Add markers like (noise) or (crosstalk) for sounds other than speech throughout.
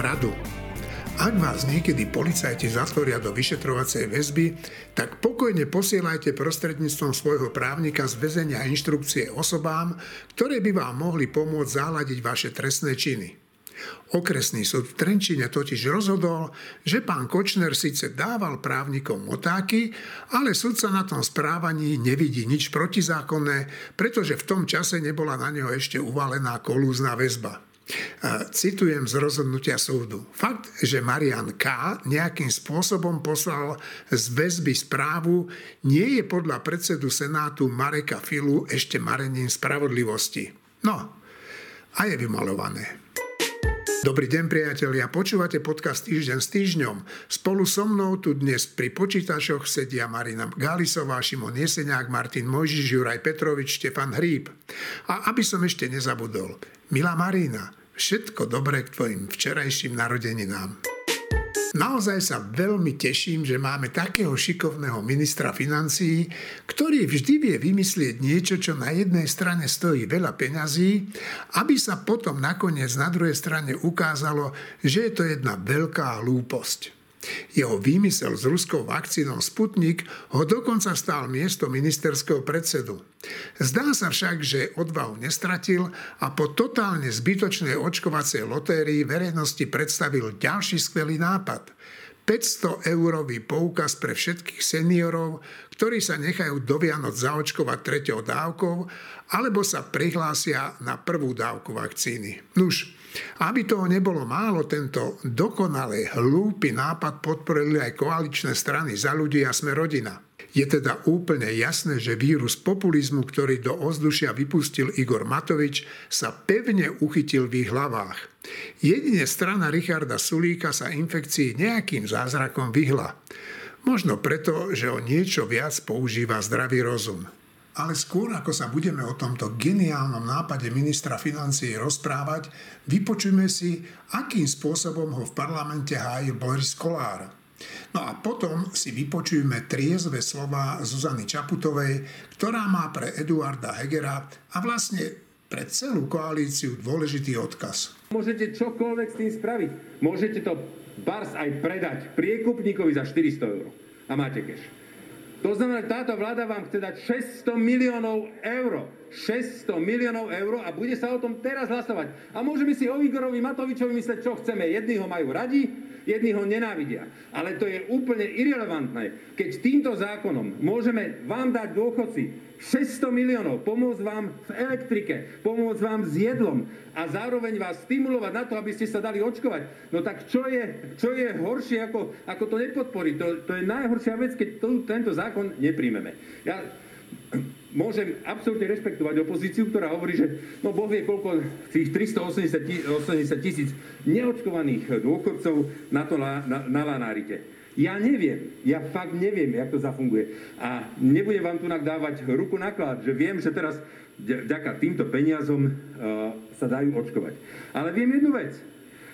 radu. Ak vás niekedy policajti zatvoria do vyšetrovacej väzby, tak pokojne posielajte prostredníctvom svojho právnika z väzenia inštrukcie osobám, ktoré by vám mohli pomôcť záladiť vaše trestné činy. Okresný súd v Trenčine totiž rozhodol, že pán Kočner síce dával právnikom motáky, ale súd sa na tom správaní nevidí nič protizákonné, pretože v tom čase nebola na neho ešte uvalená kolúzna väzba. Citujem z rozhodnutia súdu. Fakt, že Marian K. nejakým spôsobom poslal z väzby správu, nie je podľa predsedu Senátu Mareka Filu ešte marením spravodlivosti. No, a je vymalované. Dobrý deň priatelia, počúvate podcast Týždeň s týždňom. Spolu so mnou tu dnes pri počítačoch sedia Marina Gálisová, Šimon Jeseniak, Martin Mojžiš, Juraj Petrovič, Štefan Hríb. A aby som ešte nezabudol, milá Marina, Všetko dobré k tvojim včerajším narodeninám. Naozaj sa veľmi teším, že máme takého šikovného ministra financií, ktorý vždy vie vymyslieť niečo, čo na jednej strane stojí veľa peňazí, aby sa potom nakoniec na druhej strane ukázalo, že je to jedna veľká hlúposť. Jeho výmysel s ruskou vakcínou Sputnik ho dokonca stál miesto ministerského predsedu. Zdá sa však, že odvahu nestratil a po totálne zbytočnej očkovacej lotérii verejnosti predstavil ďalší skvelý nápad. 500 eurový poukaz pre všetkých seniorov, ktorí sa nechajú do Vianoc zaočkovať treťou dávkou alebo sa prihlásia na prvú dávku vakcíny. Nuž, aby toho nebolo málo, tento dokonale hlúpy nápad podporili aj koaličné strany za ľudí a sme rodina. Je teda úplne jasné, že vírus populizmu, ktorý do ozdušia vypustil Igor Matovič, sa pevne uchytil v ich hlavách. Jedine strana Richarda Sulíka sa infekcii nejakým zázrakom vyhla. Možno preto, že o niečo viac používa zdravý rozum. Ale skôr ako sa budeme o tomto geniálnom nápade ministra financií rozprávať, vypočujme si, akým spôsobom ho v parlamente hájil Boris Kolár. No a potom si vypočujme triezve slova Zuzany Čaputovej, ktorá má pre Eduarda Hegera a vlastne pre celú koalíciu dôležitý odkaz. Môžete čokoľvek s tým spraviť. Môžete to bars aj predať priekupníkovi za 400 eur. A máte keš. To znamená, táto vláda vám chce dať 600 miliónov eur. 600 miliónov eur a bude sa o tom teraz hlasovať. A môžeme si o Igorovi Matovičovi mysleť, čo chceme. Jedni ho majú radi, jedni ho nenávidia. Ale to je úplne irrelevantné. Keď týmto zákonom môžeme vám dať dôchodci 600 miliónov, pomôcť vám v elektrike, pomôcť vám s jedlom a zároveň vás stimulovať na to, aby ste sa dali očkovať. No tak čo je, čo je horšie, ako, ako to nepodporiť? To, to je najhoršia vec, keď to, tento zákon nepríjmeme. Ja môžem absolútne rešpektovať opozíciu, ktorá hovorí, že no Boh vie, koľko tých 380 tisíc neočkovaných dôchodcov na to na, na, na Lanárite. Ja neviem, ja fakt neviem, jak to zafunguje. A nebudem vám tu dávať ruku naklad, že viem, že teraz vďaka týmto peniazom uh, sa dajú očkovať. Ale viem jednu vec,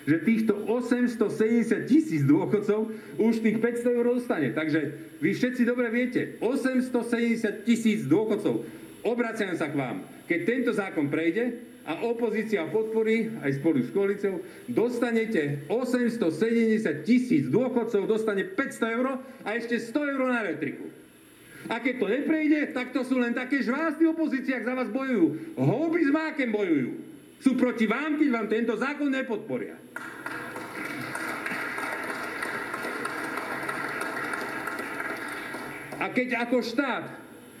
že týchto 870 tisíc dôchodcov už tých 500 eur dostane. Takže vy všetci dobre viete, 870 tisíc dôchodcov, obraciam sa k vám. Keď tento zákon prejde, a opozícia podporí aj spolu s koalíciou, dostanete 870 tisíc dôchodcov, dostane 500 eur a ešte 100 eur na elektriku. A keď to neprejde, tak to sú len také žvásty opozície, ak za vás bojujú. Houby s mákem bojujú. Sú proti vám, keď vám tento zákon nepodporia. A keď ako štát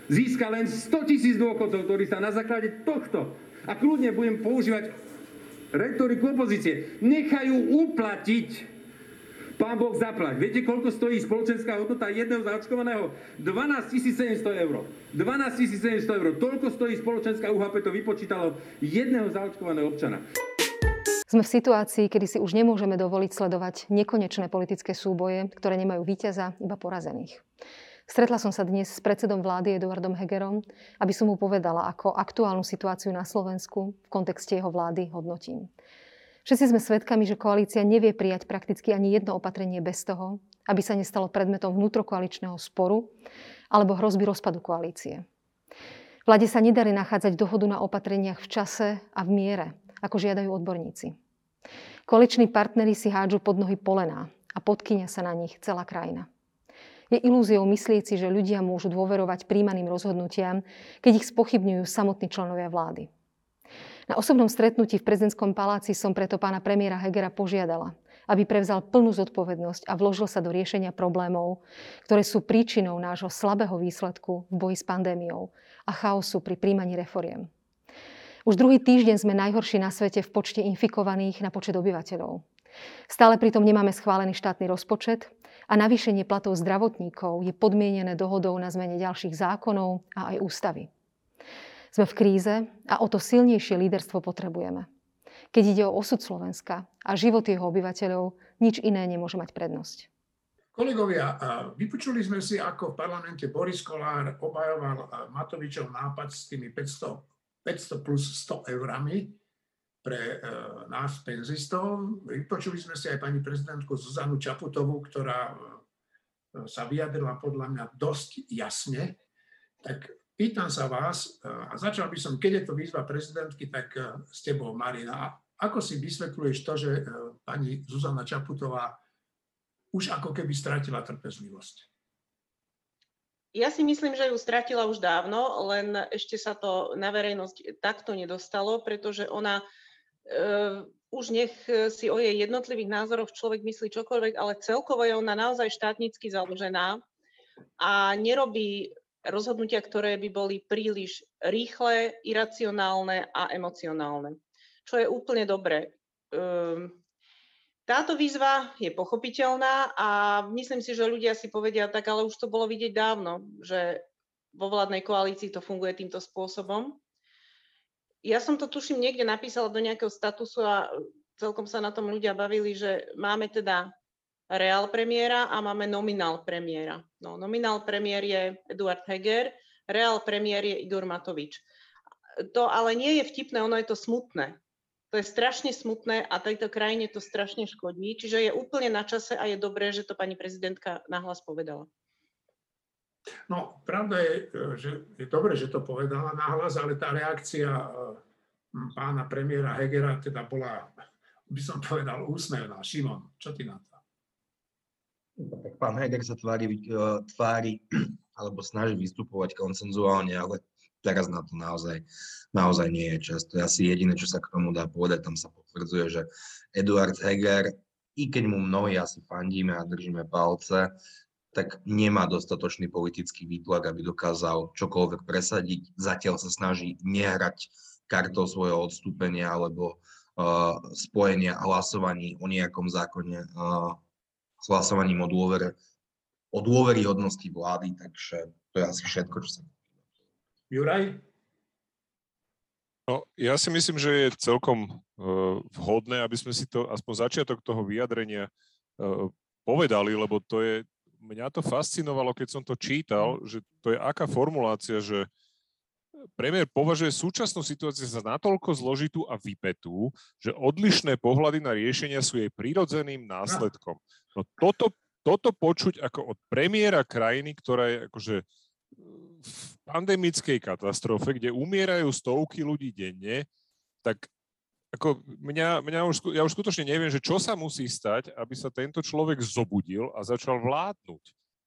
získa len 100 tisíc dôchodcov, ktorí sa na základe tohto a kľudne budem používať retoriku opozície, nechajú uplatiť Pán Boh zaplať. Viete, koľko stojí spoločenská hodnota jedného zaočkovaného? 12 700 eur. 12 700 eur. Toľko stojí spoločenská UHP, to vypočítalo jedného zaočkovaného občana. Sme v situácii, kedy si už nemôžeme dovoliť sledovať nekonečné politické súboje, ktoré nemajú víťaza, iba porazených. Stretla som sa dnes s predsedom vlády Eduardom Hegerom, aby som mu povedala, ako aktuálnu situáciu na Slovensku v kontexte jeho vlády hodnotím. Všetci sme svedkami, že koalícia nevie prijať prakticky ani jedno opatrenie bez toho, aby sa nestalo predmetom vnútrokoaličného sporu alebo hrozby rozpadu koalície. Vláde sa nedarí nachádzať dohodu na opatreniach v čase a v miere, ako žiadajú odborníci. Koaliční partnery si hádžu pod nohy polená a podkynia sa na nich celá krajina. Je ilúziou myslieť si, že ľudia môžu dôverovať príjmaným rozhodnutiam, keď ich spochybňujú samotní členovia vlády. Na osobnom stretnutí v prezidentskom paláci som preto pána premiéra Hegera požiadala, aby prevzal plnú zodpovednosť a vložil sa do riešenia problémov, ktoré sú príčinou nášho slabého výsledku v boji s pandémiou a chaosu pri príjmaní reforiem. Už druhý týždeň sme najhorší na svete v počte infikovaných na počet obyvateľov. Stále pritom nemáme schválený štátny rozpočet a navýšenie platov zdravotníkov je podmienené dohodou na zmene ďalších zákonov a aj ústavy. Sme v kríze a o to silnejšie líderstvo potrebujeme. Keď ide o osud Slovenska a život jeho obyvateľov, nič iné nemôže mať prednosť. Kolegovia, vypočuli sme si, ako v parlamente Boris Kolár obhajoval Matovičov nápad s tými 500, 500 plus 100 eurami pre e, nás penzistov. Vypočuli sme si aj pani prezidentku Zuzanu Čaputovú, ktorá e, sa vyjadrila podľa mňa dosť jasne. Tak Pýtam sa vás, e, a začal by som, keď je to výzva prezidentky, tak e, s tebou, Marina. Ako si vysvetľuješ to, že e, pani Zuzana Čaputová už ako keby stratila trpezlivosť? Ja si myslím, že ju stratila už dávno, len ešte sa to na verejnosť takto nedostalo, pretože ona uh, už nech si o jej jednotlivých názoroch človek myslí čokoľvek, ale celkovo je ona naozaj štátnicky založená a nerobí rozhodnutia, ktoré by boli príliš rýchle, iracionálne a emocionálne. Čo je úplne dobré. Ehm, táto výzva je pochopiteľná a myslím si, že ľudia si povedia, tak ale už to bolo vidieť dávno, že vo vládnej koalícii to funguje týmto spôsobom. Ja som to tuším niekde napísala do nejakého statusu a celkom sa na tom ľudia bavili, že máme teda reál premiéra a máme nominál premiéra. No, nominál premiér je Eduard Heger, reál premiér je Igor Matovič. To ale nie je vtipné, ono je to smutné. To je strašne smutné a tejto krajine to strašne škodí. Čiže je úplne na čase a je dobré, že to pani prezidentka nahlas povedala. No, pravda je, že je dobré, že to povedala nahlas, ale tá reakcia eh, pána premiéra Hegera teda bola, by som povedal, úsmevná. Šimon, čo ty na to? Tak pán Heger sa tvári, e, tvári (clears throat) alebo snaží vystupovať koncenzuálne, ale teraz na to naozaj, naozaj nie je čas. To je asi jediné, čo sa k tomu dá povedať. Tam sa potvrdzuje, že Eduard Heger, i keď mu mnohí asi fandíme a držíme palce, tak nemá dostatočný politický výtlak, aby dokázal čokoľvek presadiť. Zatiaľ sa snaží nehrať kartou svojho odstúpenia alebo uh, spojenia hlasovaní o nejakom zákone uh, s hlasovaním o dôvere, o dôveryhodnosti vlády, takže to je asi všetko, čo sa... Juraj? No, ja si myslím, že je celkom uh, vhodné, aby sme si to, aspoň začiatok toho vyjadrenia uh, povedali, lebo to je, mňa to fascinovalo, keď som to čítal, že to je aká formulácia, že premiér považuje súčasnú situáciu za natoľko zložitú a vypetú, že odlišné pohľady na riešenia sú jej prirodzeným následkom. No toto, toto počuť ako od premiéra krajiny, ktorá je akože v pandemickej katastrofe, kde umierajú stovky ľudí denne, tak ako mňa, mňa už, ja už skutočne neviem, že čo sa musí stať, aby sa tento človek zobudil a začal vládnuť.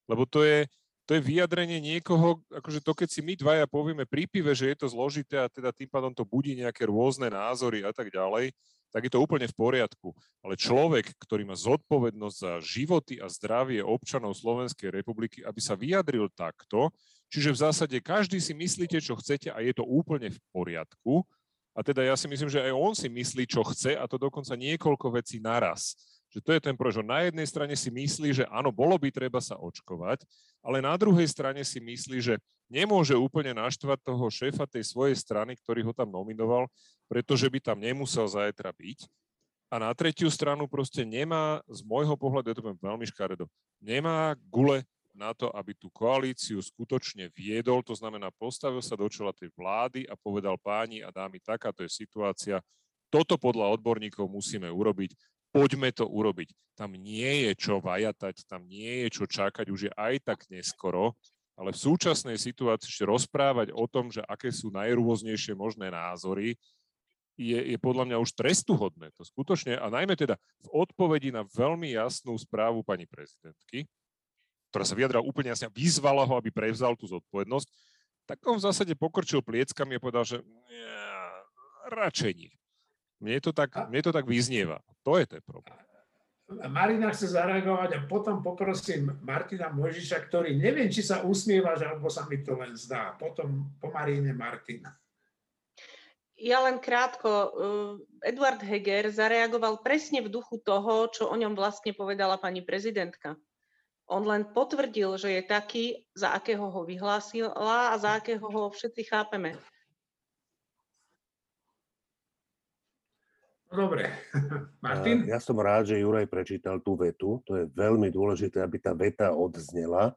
Lebo to je, to je vyjadrenie niekoho, akože to, keď si my dvaja povieme pri pive, že je to zložité a teda tým pádom to budí nejaké rôzne názory a tak ďalej, tak je to úplne v poriadku. Ale človek, ktorý má zodpovednosť za životy a zdravie občanov Slovenskej republiky, aby sa vyjadril takto, čiže v zásade každý si myslíte, čo chcete a je to úplne v poriadku, a teda ja si myslím, že aj on si myslí, čo chce a to dokonca niekoľko vecí naraz že to je ten problém, že na jednej strane si myslí, že áno, bolo by treba sa očkovať, ale na druhej strane si myslí, že nemôže úplne naštvať toho šéfa tej svojej strany, ktorý ho tam nominoval, pretože by tam nemusel zajtra byť. A na tretiu stranu proste nemá, z môjho pohľadu, ja to poviem veľmi škaredo, nemá gule na to, aby tú koalíciu skutočne viedol, to znamená postavil sa do čela tej vlády a povedal páni a dámy, takáto je situácia, toto podľa odborníkov musíme urobiť, poďme to urobiť. Tam nie je čo vajatať, tam nie je čo čakať, už je aj tak neskoro, ale v súčasnej situácii ešte rozprávať o tom, že aké sú najrôznejšie možné názory, je, je podľa mňa už trestuhodné. To skutočne, a najmä teda v odpovedi na veľmi jasnú správu pani prezidentky, ktorá sa vyjadrala úplne jasne vyzvala ho, aby prevzal tú zodpovednosť, tak on v zásade pokrčil plieckami a povedal, že ja, radšej nie. Mne to, tak, mne to tak vyznieva. To je ten problém. Marina chce zareagovať a potom poprosím Martina Mojžiša, ktorý neviem, či sa usmievaš, alebo sa mi to len zdá. Potom po Maríne Martina. Ja len krátko. Eduard Heger zareagoval presne v duchu toho, čo o ňom vlastne povedala pani prezidentka. On len potvrdil, že je taký, za akého ho vyhlásila a za akého ho všetci chápeme. Dobre. (laughs) Martin? Ja som rád, že Juraj prečítal tú vetu. To je veľmi dôležité, aby tá veta odznela.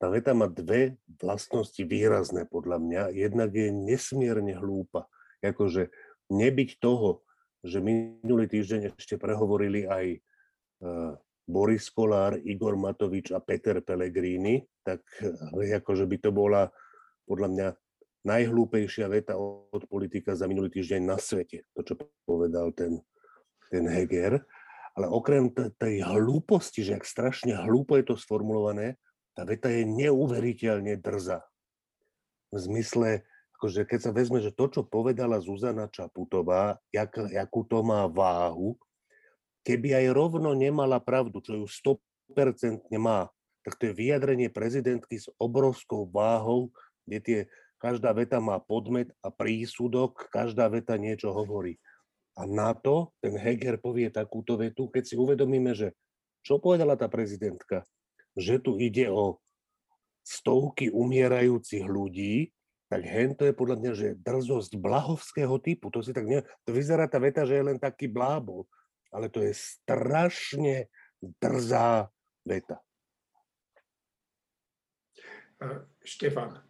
Tá veta má dve vlastnosti výrazné podľa mňa. Jednak je nesmierne hlúpa. Akože nebyť toho, že minulý týždeň ešte prehovorili aj uh, Boris Kolár, Igor Matovič a Peter Pellegrini, tak akože by to bola podľa mňa najhlúpejšia veta od politika za minulý týždeň na svete, to, čo povedal ten, ten Heger. Ale okrem tej hlúposti, že ak strašne hlúpo je to sformulované, tá veta je neuveriteľne drzá. V zmysle, akože keď sa vezme, že to, čo povedala Zuzana Čaputová, jak, jakú to má váhu, keby aj rovno nemala pravdu, čo ju 100% má, tak to je vyjadrenie prezidentky s obrovskou váhou, kde tie, každá veta má podmet a prísudok, každá veta niečo hovorí. A na to ten Heger povie takúto vetu, keď si uvedomíme, že čo povedala tá prezidentka? Že tu ide o stovky umierajúcich ľudí, tak hen to je podľa mňa, že drzosť blahovského typu. To si tak ne... To vyzerá tá veta, že je len taký blábol ale to je strašne drzá veta. Štefan.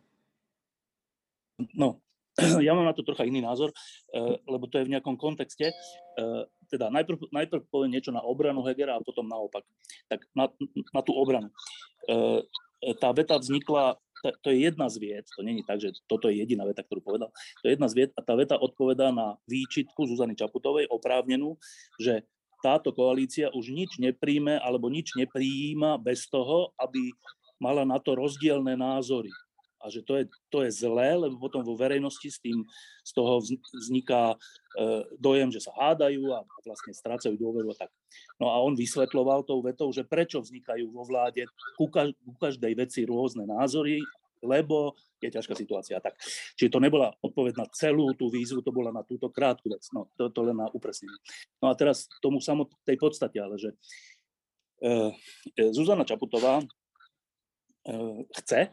No, (clears throat) ja mám na to trocha iný názor, eh, lebo to je v nejakom kontexte. Eh, teda najprv, najprv poviem niečo na obranu Hegera a potom naopak. Tak na, na tú obranu. Eh, tá veta vznikla to je jedna z vied, to není tak, že toto je jediná veta, ktorú povedal, to je jedna z vied a tá veta odpovedá na výčitku Zuzany Čaputovej oprávnenú, že táto koalícia už nič nepríjme alebo nič neprijíma bez toho, aby mala na to rozdielne názory. A že to je, to je zlé, lebo potom vo verejnosti s tým, z toho vzniká e, dojem, že sa hádajú a vlastne strácajú dôveru a tak. No a on vysvetloval tou vetou, že prečo vznikajú vo vláde ku, ku každej veci rôzne názory, lebo je ťažká situácia. Tak. Čiže to nebola odpoveď na celú tú výzvu, to bola na túto krátku vec. No, to, to len na upresnenie. No a teraz tomu samotnej podstate, ale že e, Zuzana Čaputová e, chce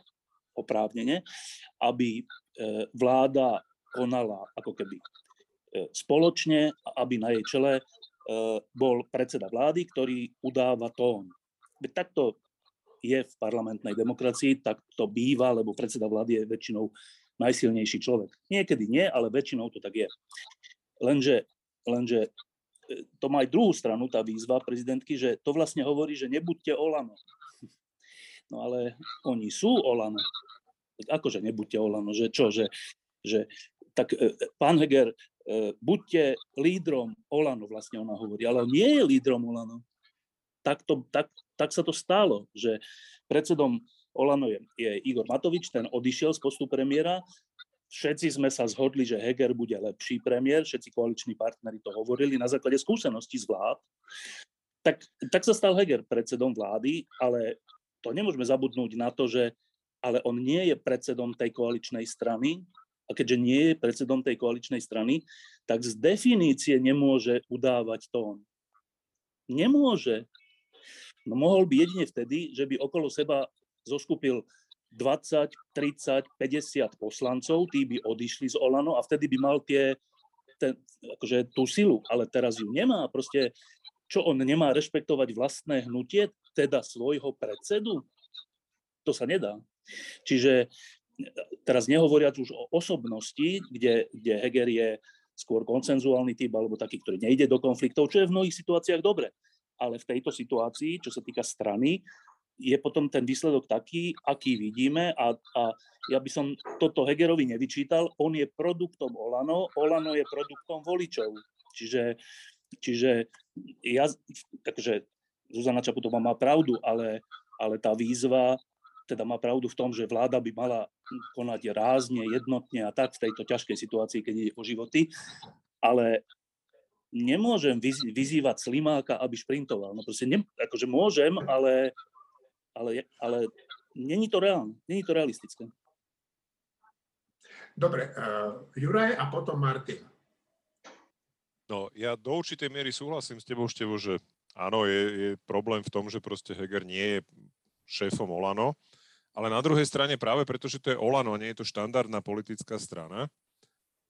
oprávnene, aby e, vláda konala ako keby e, spoločne, aby na jej čele e, bol predseda vlády, ktorý udáva tón. Takto je v parlamentnej demokracii, tak to býva, lebo predseda vlády je väčšinou najsilnejší človek. Niekedy nie, ale väčšinou to tak je. Lenže, lenže to má aj druhú stranu, tá výzva prezidentky, že to vlastne hovorí, že nebuďte Olano. No ale oni sú Olano. Tak akože nebuďte Olano, že čo, že, že tak e, pán Heger, e, buďte lídrom Olano, vlastne ona hovorí, ale on nie je lídrom Olano. Tak, to, tak, tak sa to stalo, že predsedom Olano je, je Igor Matovič, ten odišiel z postu premiéra, Všetci sme sa zhodli, že Heger bude lepší premiér, všetci koaliční partneri to hovorili na základe skúseností z vlád. Tak, tak sa stal Heger predsedom vlády, ale to nemôžeme zabudnúť na to, že ale on nie je predsedom tej koaličnej strany a keďže nie je predsedom tej koaličnej strany, tak z definície nemôže udávať tón. Nemôže. No mohol by jedine vtedy, že by okolo seba zoskupil 20, 30, 50 poslancov, tí by odišli z Olano a vtedy by mal tie, ten, akože tú silu, ale teraz ju nemá. Proste, čo on nemá rešpektovať vlastné hnutie, teda svojho predsedu? To sa nedá. Čiže teraz nehovoriac už o osobnosti, kde, kde Heger je skôr koncenzuálny typ alebo taký, ktorý nejde do konfliktov, čo je v mnohých situáciách dobre. Ale v tejto situácii, čo sa týka strany, je potom ten výsledok taký, aký vidíme a, a ja by som toto Hegerovi nevyčítal. On je produktom Olano, Olano je produktom voličov. Čiže, čiže ja, takže Zuzana Čaputová má pravdu, ale, ale tá výzva teda má pravdu v tom, že vláda by mala konať rázne, jednotne a tak v tejto ťažkej situácii, keď ide o životy. Ale nemôžem vyzývať Slimáka, aby šprintoval. No proste, ne, akože môžem, ale, ale, ale není to reálne, není to realistické. Dobre, uh, Juraj a potom Martin. No, ja do určitej miery súhlasím s tebou, Števo, že áno, je, je problém v tom, že proste Heger nie je šéfom Olano, ale na druhej strane práve preto, že to je Olano a nie je to štandardná politická strana,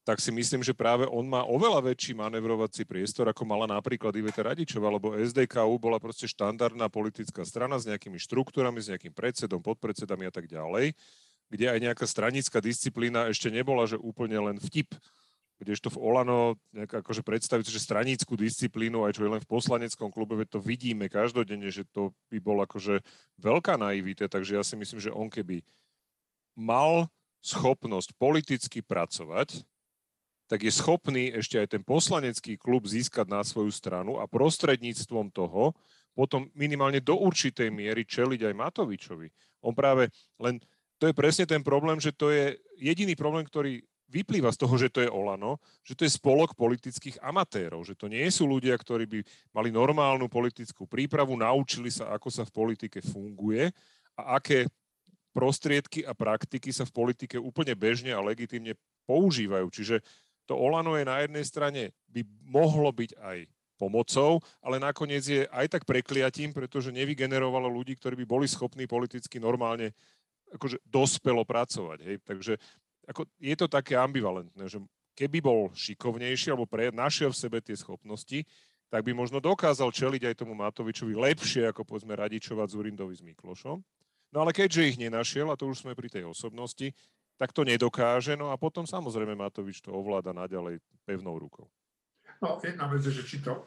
tak si myslím, že práve on má oveľa väčší manevrovací priestor, ako mala napríklad Iveta Radičová, lebo SDKU bola proste štandardná politická strana s nejakými štruktúrami, s nejakým predsedom, podpredsedami a tak ďalej, kde aj nejaká stranická disciplína ešte nebola, že úplne len vtip. Kdežto v Olano nejak akože predstaviť, že stranickú disciplínu, aj čo je len v poslaneckom klube, to vidíme každodenne, že to by bol akože veľká naivita, takže ja si myslím, že on keby mal schopnosť politicky pracovať, tak je schopný ešte aj ten poslanecký klub získať na svoju stranu a prostredníctvom toho potom minimálne do určitej miery čeliť aj Matovičovi. On práve len, to je presne ten problém, že to je jediný problém, ktorý vyplýva z toho, že to je Olano, že to je spolok politických amatérov, že to nie sú ľudia, ktorí by mali normálnu politickú prípravu, naučili sa, ako sa v politike funguje a aké prostriedky a praktiky sa v politike úplne bežne a legitimne používajú. Čiže to Olano je na jednej strane, by mohlo byť aj pomocou, ale nakoniec je aj tak prekliatím, pretože nevygenerovalo ľudí, ktorí by boli schopní politicky normálne akože dospelo pracovať. Hej. Takže ako, je to také ambivalentné, že keby bol šikovnejší alebo pre, našiel v sebe tie schopnosti, tak by možno dokázal čeliť aj tomu Matovičovi lepšie, ako povedzme radičovať Zurindovi s Miklošom. No ale keďže ich nenašiel, a to už sme pri tej osobnosti, tak to nedokáže. No a potom samozrejme Matovič to ovláda naďalej pevnou rukou. No, jedna vec je, že či, to,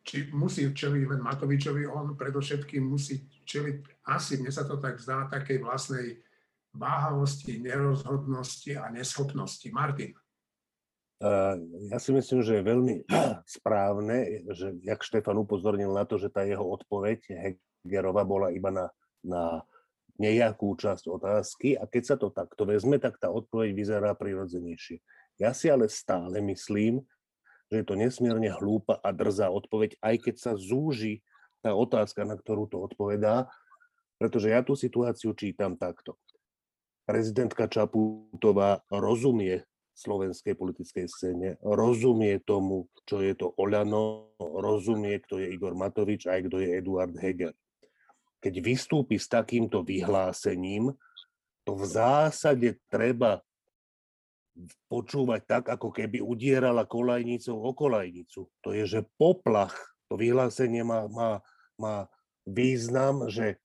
či musí čeliť len Matovičovi, on predovšetkým musí čeliť, asi mne sa to tak zdá, takej vlastnej váhavosti, nerozhodnosti a neschopnosti. Martin. Ja si myslím, že je veľmi (clears throat) správne, že jak Štefan upozornil na to, že tá jeho odpoveď Hegerova bola iba na, na nejakú časť otázky a keď sa to takto vezme, tak tá odpoveď vyzerá prirodzenejšie. Ja si ale stále myslím, že je to nesmierne hlúpa a drzá odpoveď, aj keď sa zúži tá otázka, na ktorú to odpovedá, pretože ja tú situáciu čítam takto. Prezidentka Čaputová rozumie slovenskej politickej scéne, rozumie tomu, čo je to Oľano, rozumie, kto je Igor Matovič a aj kto je Eduard Heger keď vystúpi s takýmto vyhlásením, to v zásade treba počúvať tak, ako keby udierala kolajnicou o kolajnicu. To je, že poplach, to vyhlásenie má, má, má význam, že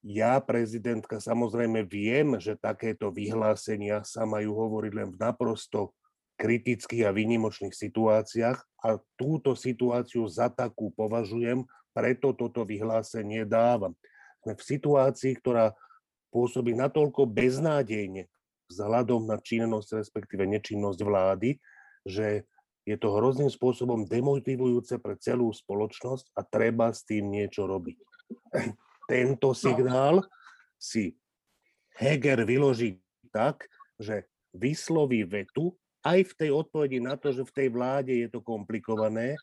ja, prezidentka, samozrejme viem, že takéto vyhlásenia sa majú hovoriť len v naprosto kritických a výnimočných situáciách a túto situáciu za takú považujem, preto toto vyhlásenie dávam. Sme v situácii, ktorá pôsobí natoľko beznádejne vzhľadom na činnosť, respektíve nečinnosť vlády, že je to hrozným spôsobom demotivujúce pre celú spoločnosť a treba s tým niečo robiť. Tento no. signál si Heger vyloží tak, že vysloví vetu aj v tej odpovedi na to, že v tej vláde je to komplikované,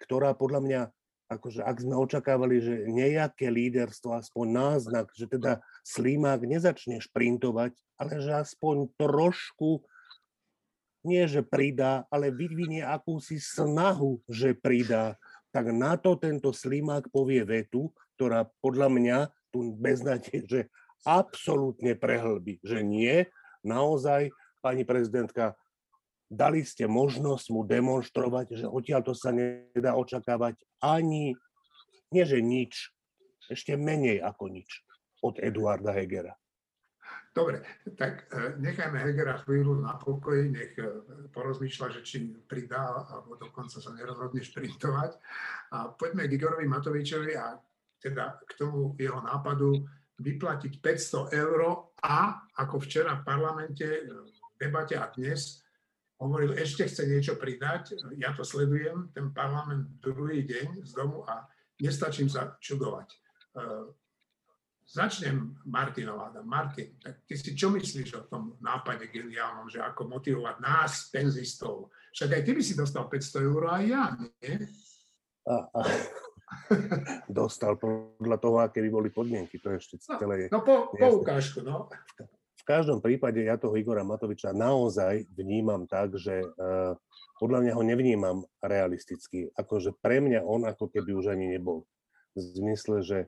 ktorá podľa mňa akože ak sme očakávali, že nejaké líderstvo, aspoň náznak, že teda Slimák nezačne šprintovať, ale že aspoň trošku, nie že pridá, ale vyvinie akúsi snahu, že pridá, tak na to tento Slimák povie vetu, ktorá podľa mňa tu beznádej, že absolútne prehlbí, že nie, naozaj, pani prezidentka, dali ste možnosť mu demonstrovať, že odtiaľ to sa nedá očakávať ani, nie že nič, ešte menej ako nič od Eduarda Hegera. Dobre, tak e, nechajme Hegera chvíľu na pokoji, nech e, porozmýšľa, že či pridá, alebo dokonca sa nerozhodne šprintovať. A poďme k Igorovi Matovičovi a teda k tomu jeho nápadu vyplatiť 500 eur a ako včera v parlamente v debate a dnes hovoril, ešte chce niečo pridať. Ja to sledujem, ten parlament druhý deň z domu a nestačím sa čudovať. Začnem Martinova. Martin, tak ty si čo myslíš o tom nápade geniálnom, že ako motivovať nás, penzistov? Však aj ty by si dostal 500 eur, aj ja, nie? Dostal podľa toho, aké by boli podmienky. To ešte no, celé... No, po, po ukážku, no. V každom prípade ja toho Igora Matoviča naozaj vnímam tak, že uh, podľa mňa ho nevnímam realisticky. Akože pre mňa on ako keby už ani nebol. V zmysle, že,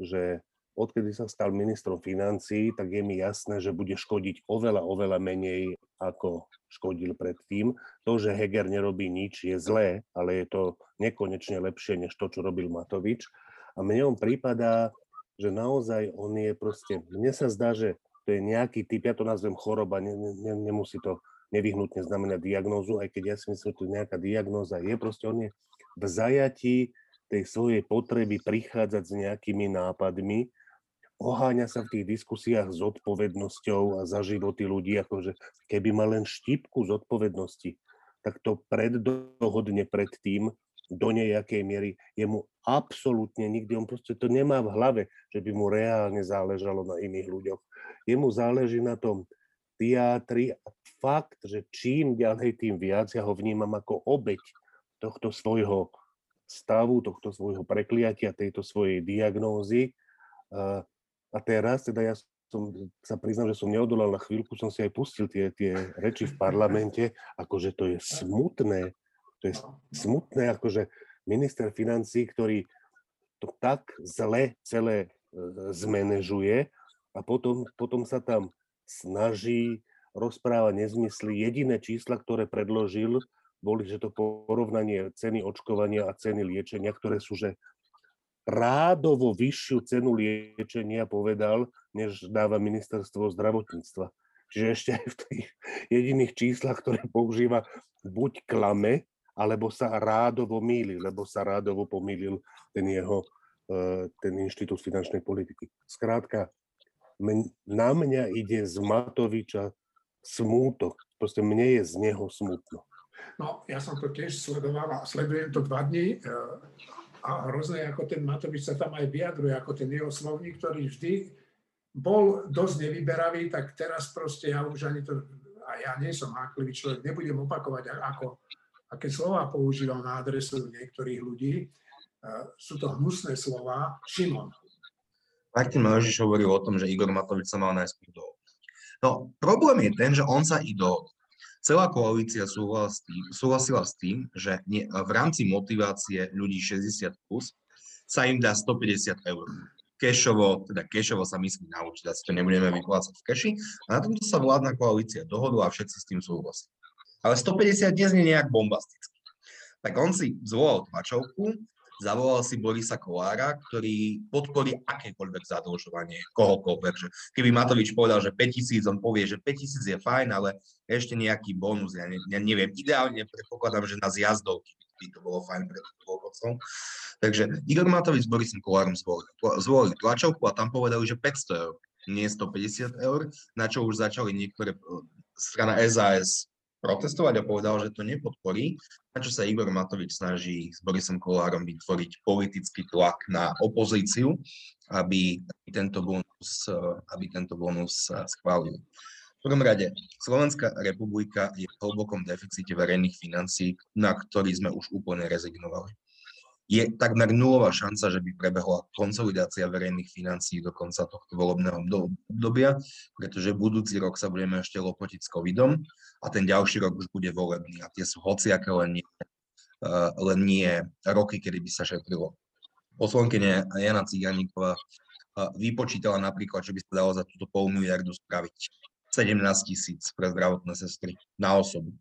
že odkedy sa stal ministrom financí, tak je mi jasné, že bude škodiť oveľa, oveľa menej, ako škodil predtým. To, že Heger nerobí nič, je zlé, ale je to nekonečne lepšie, než to, čo robil Matovič. A mne on prípada, že naozaj on je proste, mne sa zdá, že to je nejaký typ, ja to nazvem choroba, ne, ne, nemusí to nevyhnutne znamenať diagnózu, aj keď ja si myslím, že to nejaká diagnóza je, proste on je v zajatí tej svojej potreby prichádzať s nejakými nápadmi, oháňa sa v tých diskusiách s odpovednosťou a za životy ľudí, akože keby mal len štipku zodpovednosti, tak to preddohodne pred tým, do nejakej miery jemu absolútne nikdy, on proste to nemá v hlave, že by mu reálne záležalo na iných ľuďoch. Jemu záleží na tom teatri a fakt, že čím ďalej, tým viac ja ho vnímam ako obeď tohto svojho stavu, tohto svojho prekliatia, tejto svojej diagnózy. A teraz, teda ja som sa priznám, že som neodolal na chvíľku, som si aj pustil tie, tie reči v parlamente, akože to je smutné, to je smutné, akože minister financí, ktorý to tak zle celé e, zmanéžuje a potom, potom sa tam snaží rozpráva nezmysly. Jediné čísla, ktoré predložil, boli, že to porovnanie ceny očkovania a ceny liečenia, ktoré sú že rádovo vyššiu cenu liečenia povedal, než dáva ministerstvo zdravotníctva. Čiže ešte aj v tých jediných číslach, ktoré používa, buď klame, alebo sa rádovo míli, lebo sa rádovo pomýlil ten jeho, e, ten inštitút finančnej politiky. Skrátka, na mňa ide z Matoviča smútok. Proste mne je z neho smutno. No, ja som to tiež sledoval a sledujem to dva dní. E, a hrozné, ako ten Matovič sa tam aj vyjadruje, ako ten jeho slovník, ktorý vždy bol dosť nevyberavý, tak teraz proste ja už ani to, a ja nie som háklivý človek, nebudem opakovať, ako, aké slova používal na adresu niektorých ľudí. Sú to hnusné slova. Šimon. Martin Mojžiš hovoril o tom, že Igor Matovič sa mal najskôr do. No, problém je ten, že on sa idol Celá koalícia súhlasila s tým, že v rámci motivácie ľudí 60 plus sa im dá 150 eur. Kešovo, teda kešovo sa myslí na určite, si to nebudeme vyplácať v keši. A na tomto sa vládna koalícia dohodla a všetci s tým súhlasili. Ale 150 dnes nie nejak bombasticky. Tak on si zvolal tlačovku zavolal si Borisa Kolára, ktorý podporí akékoľvek zadlžovanie kohokoľvek. Že keby Matovič povedal, že 5000, on povie, že 5000 je fajn, ale ešte nejaký bonus, ja, ne, ja neviem, ideálne predpokladám, že na zjazdovky by to bolo fajn pre dôchodcov. Takže Igor Matovič s Borisom Kolárom zvolili, zvolili tlačovku a tam povedali, že 500 eur, nie 150 eur, na čo už začali niektoré strana SAS protestovať a povedal, že to nepodporí, na čo sa Igor Matovič snaží s Borisom Kolárom vytvoriť politický tlak na opozíciu, aby tento bonus, aby tento bonus schválil. V prvom rade, Slovenská republika je v hlbokom deficite verejných financí, na ktorý sme už úplne rezignovali je takmer nulová šanca, že by prebehla konsolidácia verejných financií do konca tohto volebného obdobia, pretože budúci rok sa budeme ešte lopotiť s covidom a ten ďalší rok už bude volebný a tie sú hociaké len nie, eh, len nie roky, kedy by sa šetrilo. Poslankyne Jana Ciganíková eh, vypočítala napríklad, že by sa dalo za túto pol miliardu spraviť 17 tisíc pre zdravotné sestry na osobu.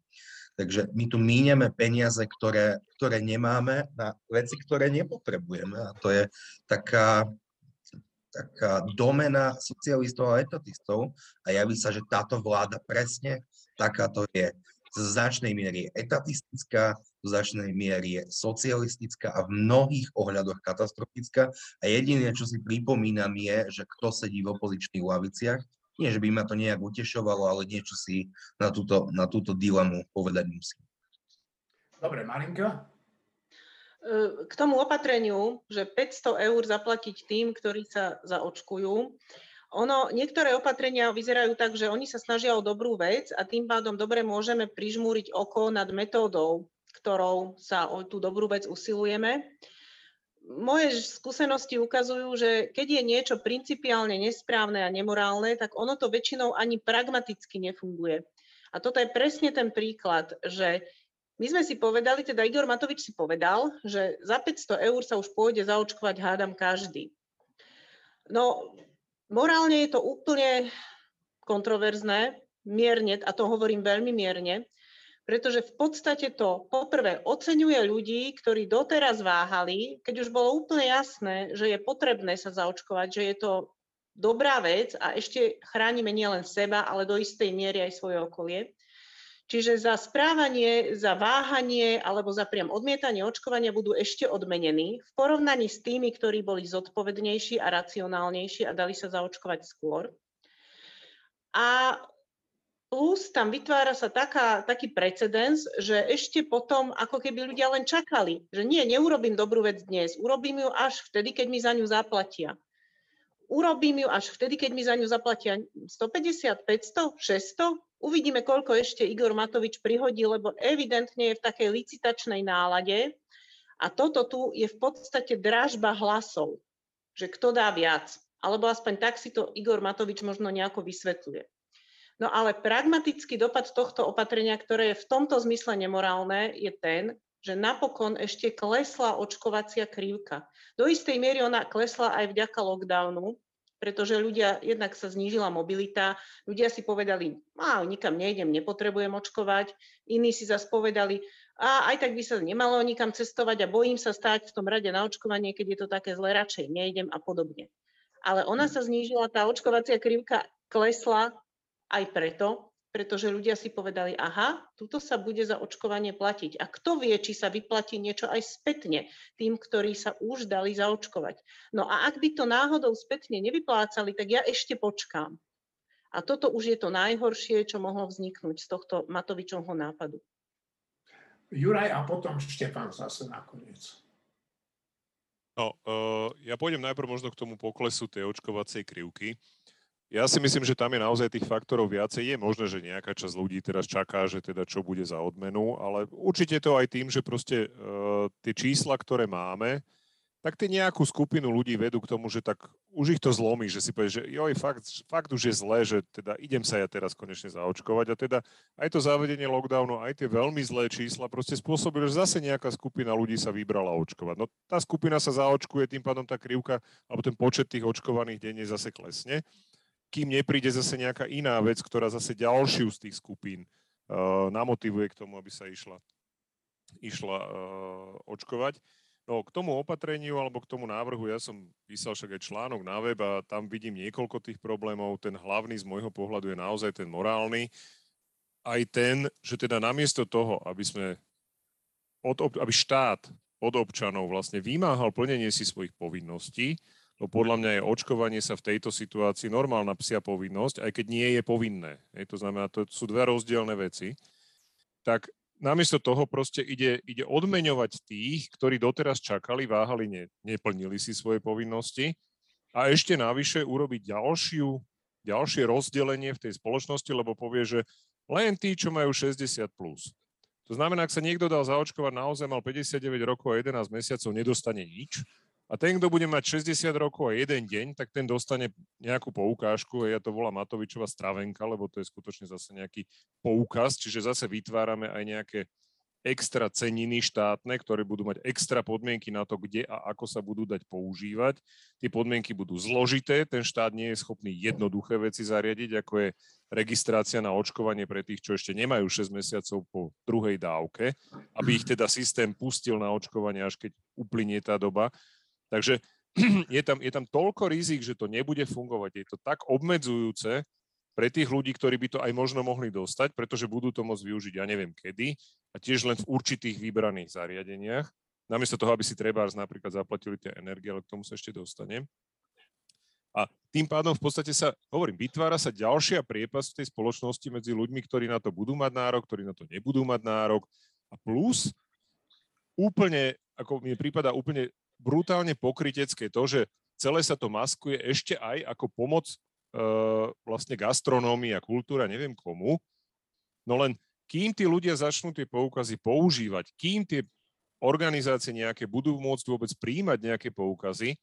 Takže my tu míňame peniaze, ktoré, ktoré nemáme na veci, ktoré nepotrebujeme. A to je taká, taká domena socialistov a etatistov. A javí sa, že táto vláda presne takáto je z značnej miery etatistická, do značnej miery je socialistická a v mnohých ohľadoch katastrofická. A jediné, čo si pripomínam, je, že kto sedí v opozičných laviciach. Nie, že by ma to nejak utešovalo, ale niečo si na túto, na túto dilemu povedať musím. Dobre, Marinka? K tomu opatreniu, že 500 eur zaplatiť tým, ktorí sa zaočkujú, ono, niektoré opatrenia vyzerajú tak, že oni sa snažia o dobrú vec a tým pádom dobre môžeme prižmúriť oko nad metódou, ktorou sa o tú dobrú vec usilujeme. Moje skúsenosti ukazujú, že keď je niečo principiálne nesprávne a nemorálne, tak ono to väčšinou ani pragmaticky nefunguje. A toto je presne ten príklad, že my sme si povedali, teda Igor Matovič si povedal, že za 500 eur sa už pôjde zaočkovať hádam každý. No, Morálne je to úplne kontroverzné, mierne, a to hovorím veľmi mierne, pretože v podstate to poprvé oceňuje ľudí, ktorí doteraz váhali, keď už bolo úplne jasné, že je potrebné sa zaočkovať, že je to dobrá vec a ešte chránime nielen seba, ale do istej miery aj svoje okolie. Čiže za správanie, za váhanie alebo za priam odmietanie očkovania budú ešte odmenení v porovnaní s tými, ktorí boli zodpovednejší a racionálnejší a dali sa zaočkovať skôr. A plus tam vytvára sa taká, taký precedens, že ešte potom ako keby ľudia len čakali, že nie, neurobím dobrú vec dnes, urobím ju až vtedy, keď mi za ňu zaplatia. Urobím ju až vtedy, keď mi za ňu zaplatia 150, 500, 600, Uvidíme, koľko ešte Igor Matovič prihodí, lebo evidentne je v takej licitačnej nálade. A toto tu je v podstate dražba hlasov, že kto dá viac. Alebo aspoň tak si to Igor Matovič možno nejako vysvetľuje. No ale pragmatický dopad tohto opatrenia, ktoré je v tomto zmysle nemorálne, je ten, že napokon ešte klesla očkovacia krivka. Do istej miery ona klesla aj vďaka lockdownu, pretože ľudia, jednak sa znížila mobilita, ľudia si povedali, a nikam nejdem, nepotrebujem očkovať, iní si zase povedali, a aj tak by sa nemalo nikam cestovať a bojím sa stáť v tom rade na očkovanie, keď je to také zle, radšej nejdem a podobne. Ale ona sa znížila, tá očkovacia krivka klesla aj preto, pretože ľudia si povedali, aha, tuto sa bude za očkovanie platiť. A kto vie, či sa vyplatí niečo aj spätne tým, ktorí sa už dali zaočkovať. No a ak by to náhodou spätne nevyplácali, tak ja ešte počkám. A toto už je to najhoršie, čo mohlo vzniknúť z tohto Matovičovho nápadu. Juraj a potom Štefan zase nakoniec. No, uh, ja pôjdem najprv možno k tomu poklesu tej očkovacej krivky. Ja si myslím, že tam je naozaj tých faktorov viacej. Je možné, že nejaká časť ľudí teraz čaká, že teda čo bude za odmenu, ale určite to aj tým, že proste uh, tie čísla, ktoré máme, tak tie nejakú skupinu ľudí vedú k tomu, že tak už ich to zlomí, že si povie, že joj, fakt, fakt už je zlé, že teda idem sa ja teraz konečne zaočkovať a teda aj to zavedenie lockdownu, aj tie veľmi zlé čísla proste spôsobili, že zase nejaká skupina ľudí sa vybrala očkovať. No tá skupina sa zaočkuje, tým pádom tá krivka alebo ten počet tých očkovaných denne zase klesne kým nepríde zase nejaká iná vec, ktorá zase ďalšiu z tých skupín uh, namotivuje k tomu, aby sa išla, išla uh, očkovať. No k tomu opatreniu alebo k tomu návrhu, ja som písal však aj článok na web a tam vidím niekoľko tých problémov. Ten hlavný z môjho pohľadu je naozaj ten morálny. Aj ten, že teda namiesto toho, aby sme od, aby štát od občanov vlastne vymáhal plnenie si svojich povinností, No podľa mňa je očkovanie sa v tejto situácii normálna psia povinnosť, aj keď nie je povinné. Hej, to znamená, to sú dve rozdielne veci. Tak namiesto toho proste ide, ide odmeňovať tých, ktorí doteraz čakali, váhali, ne, neplnili si svoje povinnosti a ešte navyše urobiť ďalšiu, ďalšie rozdelenie v tej spoločnosti, lebo povie, že len tí, čo majú 60+. Plus. To znamená, ak sa niekto dal zaočkovať, naozaj mal 59 rokov a 11 mesiacov, nedostane nič, a ten, kto bude mať 60 rokov a jeden deň, tak ten dostane nejakú poukážku. Ja to volám Matovičová stravenka, lebo to je skutočne zase nejaký poukaz, čiže zase vytvárame aj nejaké extra ceniny štátne, ktoré budú mať extra podmienky na to, kde a ako sa budú dať používať. Tie podmienky budú zložité, ten štát nie je schopný jednoduché veci zariadiť, ako je registrácia na očkovanie pre tých, čo ešte nemajú 6 mesiacov po druhej dávke, aby ich teda systém pustil na očkovanie, až keď uplynie tá doba. Takže (clears throat) je tam, je tam toľko rizik, že to nebude fungovať. Je to tak obmedzujúce pre tých ľudí, ktorí by to aj možno mohli dostať, pretože budú to môcť využiť, ja neviem kedy. A tiež len v určitých vybraných zariadeniach, namiesto toho, aby si treba napríklad zaplatili tie energie, ale k tomu sa ešte dostanem. A tým pádom v podstate sa, hovorím, vytvára sa ďalšia priepas v tej spoločnosti medzi ľuďmi, ktorí na to budú mať nárok, ktorí na to nebudú mať nárok. A plus úplne, ako mi prípada úplne brutálne pokrytecké to, že celé sa to maskuje ešte aj ako pomoc e, vlastne gastronómii a kultúra, neviem komu. No len kým tí ľudia začnú tie poukazy používať, kým tie organizácie nejaké budú môcť vôbec príjmať nejaké poukazy,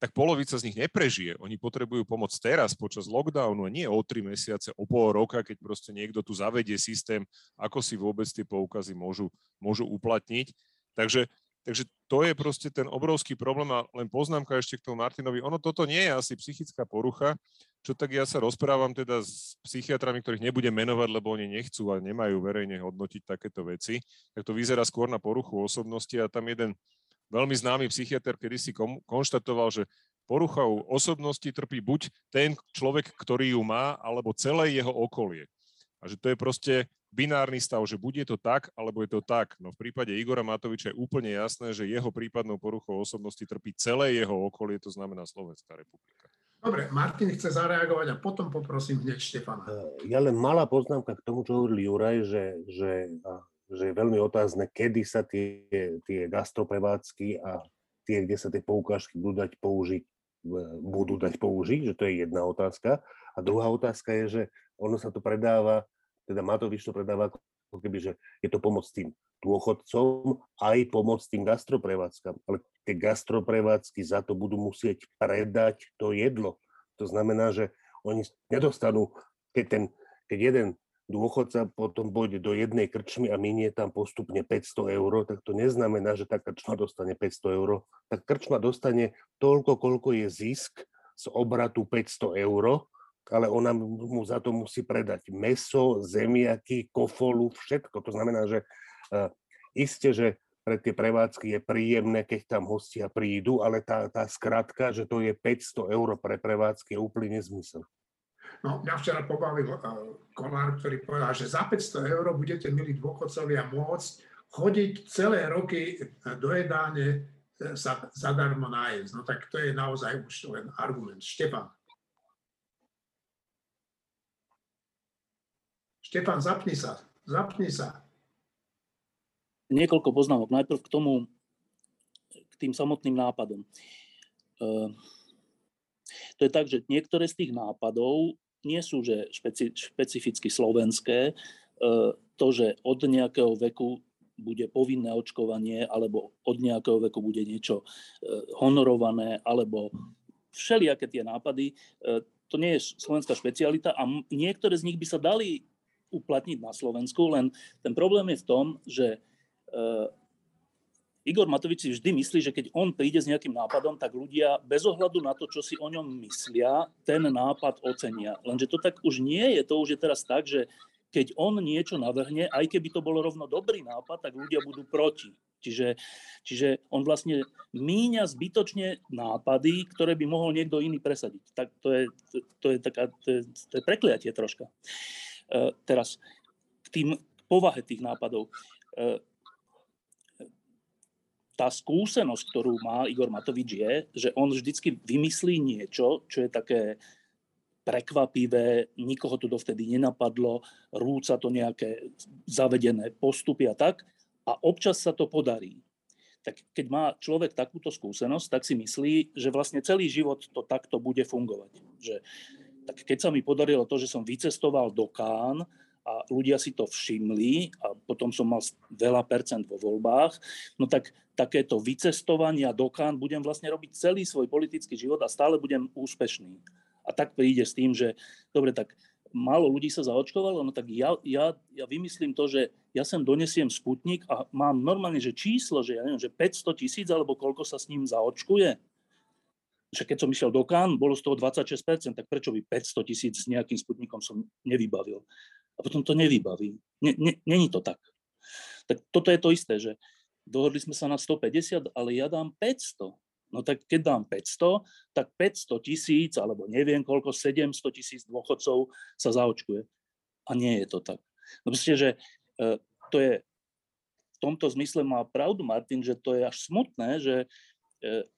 tak polovica z nich neprežije. Oni potrebujú pomoc teraz, počas lockdownu, a nie o tri mesiace, o pol roka, keď proste niekto tu zavedie systém, ako si vôbec tie poukazy môžu, môžu uplatniť. Takže, takže to je proste ten obrovský problém a len poznámka ešte k tomu Martinovi. Ono toto nie je asi psychická porucha, čo tak ja sa rozprávam teda s psychiatrami, ktorých nebudem menovať, lebo oni nechcú a nemajú verejne hodnotiť takéto veci, tak to vyzerá skôr na poruchu osobnosti a tam jeden veľmi známy psychiatr kedy si konštatoval, že poruchou osobnosti trpí buď ten človek, ktorý ju má, alebo celé jeho okolie. A že to je proste binárny stav, že buď je to tak, alebo je to tak. No v prípade Igora Matoviča je úplne jasné, že jeho prípadnou poruchou osobnosti trpí celé jeho okolie, to znamená Slovenská republika. Dobre, Martin chce zareagovať a potom poprosím hneď Štefana. Ja len malá poznámka k tomu, čo hovoril Juraj, že, že že je veľmi otázne, kedy sa tie, tie gastroprevádzky a tie, kde sa tie poukážky budú dať použiť, budú dať použiť, že to je jedna otázka. A druhá otázka je, že ono sa to predáva, teda Matovič to predáva ako keby, že je to pomoc tým dôchodcom, aj pomoc tým gastroprevádzkam. Ale tie gastroprevádzky za to budú musieť predať to jedlo. To znamená, že oni nedostanú, keď, ten, keď jeden dôchodca potom pôjde do jednej krčmy a minie tam postupne 500 eur, tak to neznamená, že tá krčma dostane 500 eur. Tá krčma dostane toľko, koľko je zisk z obratu 500 eur, ale ona mu za to musí predať meso, zemiaky, kofolu, všetko. To znamená, že uh, iste, že pre tie prevádzky je príjemné, keď tam hostia prídu, ale tá, tá skratka, že to je 500 eur pre prevádzky, je úplný nezmysel. No, mňa včera pobavil uh, Kolár, ktorý povedal, že za 500 eur budete, milí dôchodcovia, môcť chodiť celé roky eh, do jedáne sa zadarmo nájsť. No tak to je naozaj už len argument. Štefan. Štefan, zapni sa. Zapni sa. Niekoľko poznámok. Najprv k tomu, k tým samotným nápadom. To je tak, že niektoré z tých nápadov nie sú že špeci, špecificky slovenské. E, to, že od nejakého veku bude povinné očkovanie, alebo od nejakého veku bude niečo e, honorované, alebo všelijaké tie nápady, e, to nie je slovenská špecialita a niektoré z nich by sa dali uplatniť na Slovensku, len ten problém je v tom, že Igor Matovič si vždy myslí, že keď on príde s nejakým nápadom, tak ľudia bez ohľadu na to, čo si o ňom myslia, ten nápad ocenia. Lenže to tak už nie je. To už je teraz tak, že keď on niečo navrhne, aj keby to bolo rovno dobrý nápad, tak ľudia budú proti. Čiže, čiže on vlastne míňa zbytočne nápady, ktoré by mohol niekto iný presadiť. Tak to je, to, to je, taká, to je, to je prekliatie troška. E, teraz k tým povahe tých nápadov. E, tá skúsenosť, ktorú má Igor Matovič je, že on vždycky vymyslí niečo, čo je také prekvapivé, nikoho to dovtedy nenapadlo, rúca to nejaké zavedené postupy a tak a občas sa to podarí. Tak keď má človek takúto skúsenosť, tak si myslí, že vlastne celý život to takto bude fungovať. Že, tak keď sa mi podarilo to, že som vycestoval do Kán, a ľudia si to všimli a potom som mal veľa percent vo voľbách, no tak takéto vycestovania do Kán budem vlastne robiť celý svoj politický život a stále budem úspešný. A tak príde s tým, že dobre, tak málo ľudí sa zaočkovalo, no tak ja, ja, ja vymyslím to, že ja sem donesiem Sputnik a mám normálne, že číslo, že ja neviem, že 500 tisíc alebo koľko sa s ním zaočkuje. Však keď som išiel do Kán, bolo z toho 26%, tak prečo by 500 tisíc s nejakým Sputnikom som nevybavil? a potom to nevybaví. Není to tak. Tak toto je to isté, že dohodli sme sa na 150, ale ja dám 500. No tak keď dám 500, tak 500 tisíc, alebo neviem koľko, 700 tisíc dôchodcov sa zaočkuje. A nie je to tak. No proste, že e, to je tomto zmysle má pravdu Martin, že to je až smutné, že,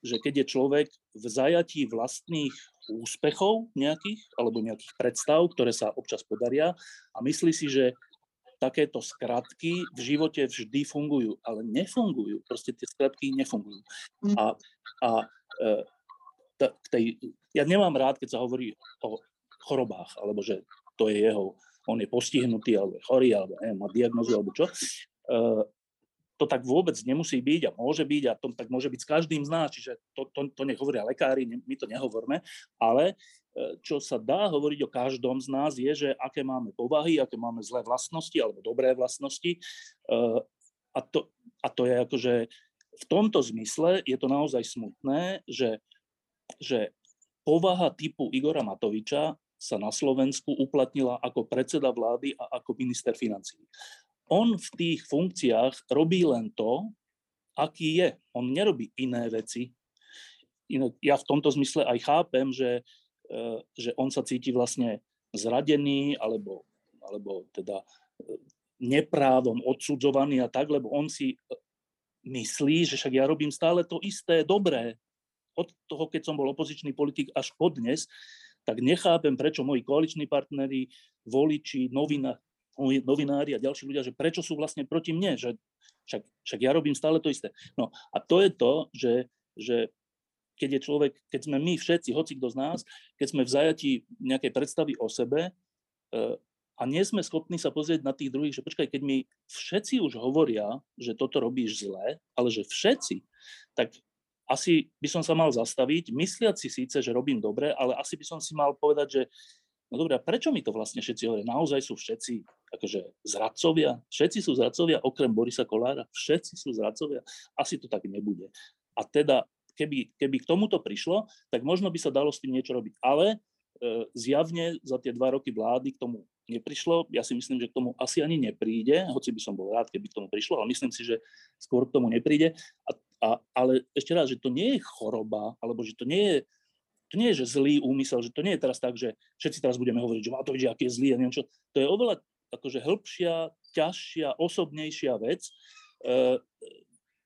že keď je človek v zajatí vlastných úspechov nejakých, alebo nejakých predstav, ktoré sa občas podaria a myslí si, že takéto skratky v živote vždy fungujú, ale nefungujú. Proste tie skratky nefungujú. Mm. A, a e, t- tej, ja nemám rád, keď sa hovorí o chorobách, alebo že to je jeho, on je postihnutý, alebo je chorý, alebo neviem, má diagnozu, alebo čo. To tak vôbec nemusí byť a môže byť a to tak môže byť s každým z nás, čiže to, to, to nech hovoria lekári, my to nehovorme, ale e, čo sa dá hovoriť o každom z nás je, že aké máme povahy, aké máme zlé vlastnosti alebo dobré vlastnosti e, a to, a to je akože v tomto zmysle je to naozaj smutné, že, že povaha typu Igora Matoviča sa na Slovensku uplatnila ako predseda vlády a ako minister financí. On v tých funkciách robí len to, aký je. On nerobí iné veci. Ja v tomto zmysle aj chápem, že, e, že on sa cíti vlastne zradený alebo, alebo teda e, neprávom odsudzovaný a tak, lebo on si e, myslí, že však ja robím stále to isté, dobré. Od toho, keď som bol opozičný politik až po dnes, tak nechápem, prečo moji koaliční partneri, voliči, novina, novinári a ďalší ľudia, že prečo sú vlastne proti mne, že však, však ja robím stále to isté. No a to je to, že, že keď je človek, keď sme my všetci, hoci kto z nás, keď sme v zajatí nejakej predstavy o sebe e, a nie sme schopní sa pozrieť na tých druhých, že počkaj, keď mi všetci už hovoria, že toto robíš zle, ale že všetci, tak asi by som sa mal zastaviť, mysliať si síce, že robím dobre, ale asi by som si mal povedať, že no dobré, prečo mi to vlastne všetci hovoria? Naozaj sú všetci akože zradcovia? Všetci sú zradcovia, okrem Borisa Kolára? Všetci sú zradcovia? Asi to tak nebude. A teda, keby, keby k tomuto prišlo, tak možno by sa dalo s tým niečo robiť. Ale e, zjavne za tie dva roky vlády k tomu neprišlo. Ja si myslím, že k tomu asi ani nepríde, hoci by som bol rád, keby k tomu prišlo, ale myslím si, že skôr k tomu nepríde. A, a, ale ešte raz, že to nie je choroba, alebo že to nie je, to nie je že zlý úmysel, že to nie je teraz tak, že všetci teraz budeme hovoriť, že má to vidieť, aký je zlý a neviem čo. To je oveľa akože hĺbšia, ťažšia, osobnejšia vec. E,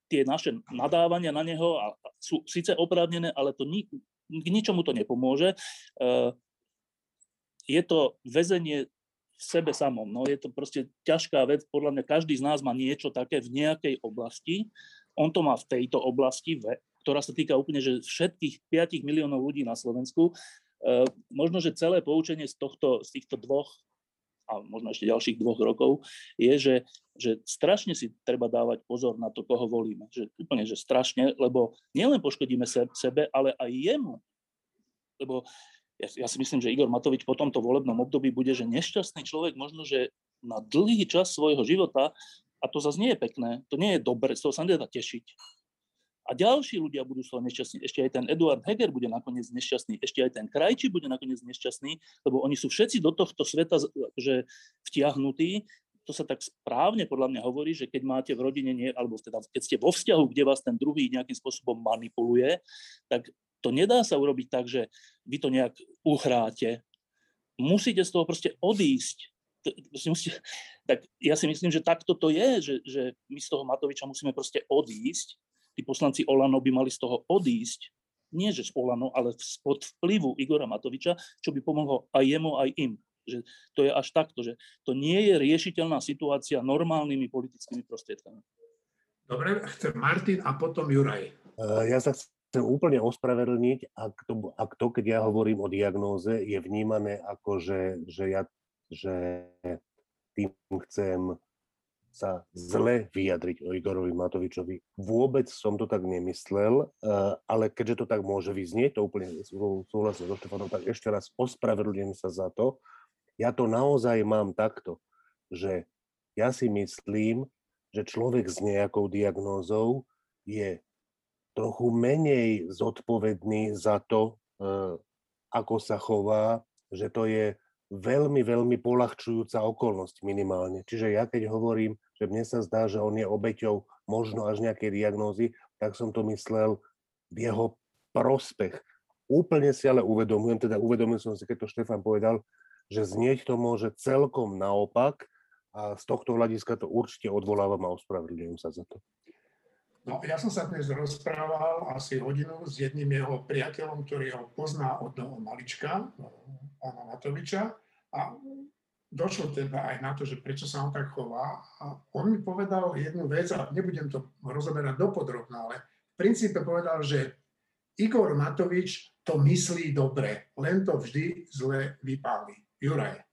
tie naše nadávania na neho a sú síce oprávnené, ale to ni, k ničomu to nepomôže. E, je to väzenie v sebe samom. No je to proste ťažká vec. Podľa mňa každý z nás má niečo také v nejakej oblasti. On to má v tejto oblasti, ktorá sa týka úplne že všetkých 5 miliónov ľudí na Slovensku. E, možno, že celé poučenie z, tohto, z týchto dvoch a možno ešte ďalších dvoch rokov, je, že, že strašne si treba dávať pozor na to, koho volíme. Že úplne, že strašne, lebo nielen poškodíme se, sebe, ale aj jemu. Lebo ja, ja si myslím, že Igor Matovič po tomto volebnom období bude, že nešťastný človek možno, že na dlhý čas svojho života, a to zase nie je pekné, to nie je dobre, z toho sa nedá tešiť. A ďalší ľudia budú z toho nešťastní. Ešte aj ten Eduard Heger bude nakoniec nešťastný. Ešte aj ten Krajči bude nakoniec nešťastný, lebo oni sú všetci do tohto sveta že vtiahnutí. To sa tak správne podľa mňa hovorí, že keď máte v rodine, nie, alebo teda keď ste vo vzťahu, kde vás ten druhý nejakým spôsobom manipuluje, tak to nedá sa urobiť tak, že vy to nejak uhráte. Musíte z toho proste odísť. Tak ja si myslím, že takto to je, že, že my z toho Matoviča musíme proste odísť. Tí poslanci Olano by mali z toho odísť. Nie, že z Olano, ale spod vplyvu Igora Matoviča, čo by pomohlo aj jemu, aj im. Že to je až takto, že to nie je riešiteľná situácia normálnymi politickými prostriedkami. Dobre, chcem Martin a potom Juraj. Ja sa chcem úplne ospravedlniť, ak to, ak to, keď ja hovorím o diagnóze, je vnímané ako, že, že, ja, že tým chcem sa zle vyjadriť o Igorovi Matovičovi. Vôbec som to tak nemyslel, eh, ale keďže to tak môže vyznieť, to úplne súhlasím so Štefanom, tak ešte raz ospravedlňujem sa za to. Ja to naozaj mám takto, že ja si myslím, že človek s nejakou diagnózou je trochu menej zodpovedný za to, e, ako sa chová, že to je veľmi, veľmi polahčujúca okolnosť minimálne. Čiže ja keď hovorím, že mne sa zdá, že on je obeťou možno až nejakej diagnózy, tak som to myslel v jeho prospech. Úplne si ale uvedomujem, teda uvedomil som si, keď to Štefan povedal, že znieť to môže celkom naopak a z tohto hľadiska to určite odvolávam a ospravedlňujem sa za to. No, ja som sa dnes rozprával asi hodinu s jedným jeho priateľom, ktorý ho pozná od malička, pána Matoviča, a došlo teda aj na to, že prečo sa on tak chová. A on mi povedal jednu vec, a nebudem to rozoberať dopodrobná, ale v princípe povedal, že Igor Matovič to myslí dobre, len to vždy zle vypáli. Juraj.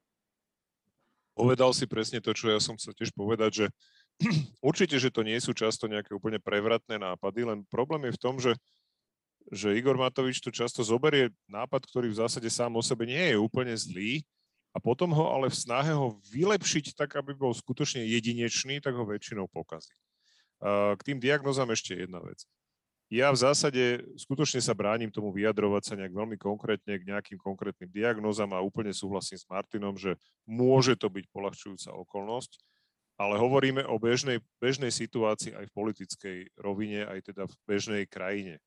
Povedal si presne to, čo ja som chcel tiež povedať, že (clears throat) určite, že to nie sú často nejaké úplne prevratné nápady, len problém je v tom, že, že Igor Matovič to často zoberie nápad, ktorý v zásade sám o sebe nie je úplne zlý a potom ho ale v snahe ho vylepšiť tak, aby bol skutočne jedinečný, tak ho väčšinou pokazí. K tým diagnozám ešte jedna vec. Ja v zásade skutočne sa bránim tomu vyjadrovať sa nejak veľmi konkrétne k nejakým konkrétnym diagnózam a úplne súhlasím s Martinom, že môže to byť polahčujúca okolnosť, ale hovoríme o bežnej, bežnej situácii aj v politickej rovine, aj teda v bežnej krajine.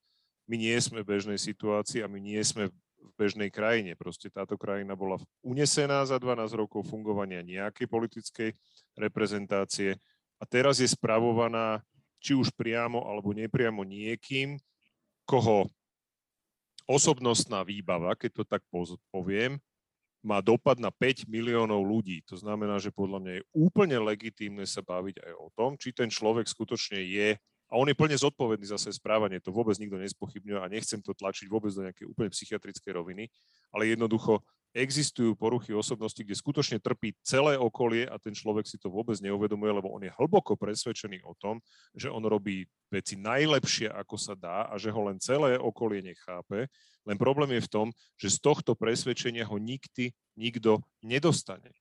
My nie sme v bežnej situácii a my nie sme v bežnej krajine. Proste táto krajina bola unesená za 12 rokov fungovania nejakej politickej reprezentácie a teraz je spravovaná či už priamo alebo nepriamo niekým, koho osobnostná výbava, keď to tak poviem, má dopad na 5 miliónov ľudí. To znamená, že podľa mňa je úplne legitímne sa baviť aj o tom, či ten človek skutočne je, a on je plne zodpovedný za svoje správanie, to vôbec nikto nespochybňuje a nechcem to tlačiť vôbec do nejakej úplne psychiatrickej roviny, ale jednoducho existujú poruchy osobnosti, kde skutočne trpí celé okolie a ten človek si to vôbec neuvedomuje, lebo on je hlboko presvedčený o tom, že on robí veci najlepšie, ako sa dá a že ho len celé okolie nechápe. Len problém je v tom, že z tohto presvedčenia ho nikdy nikto nedostane.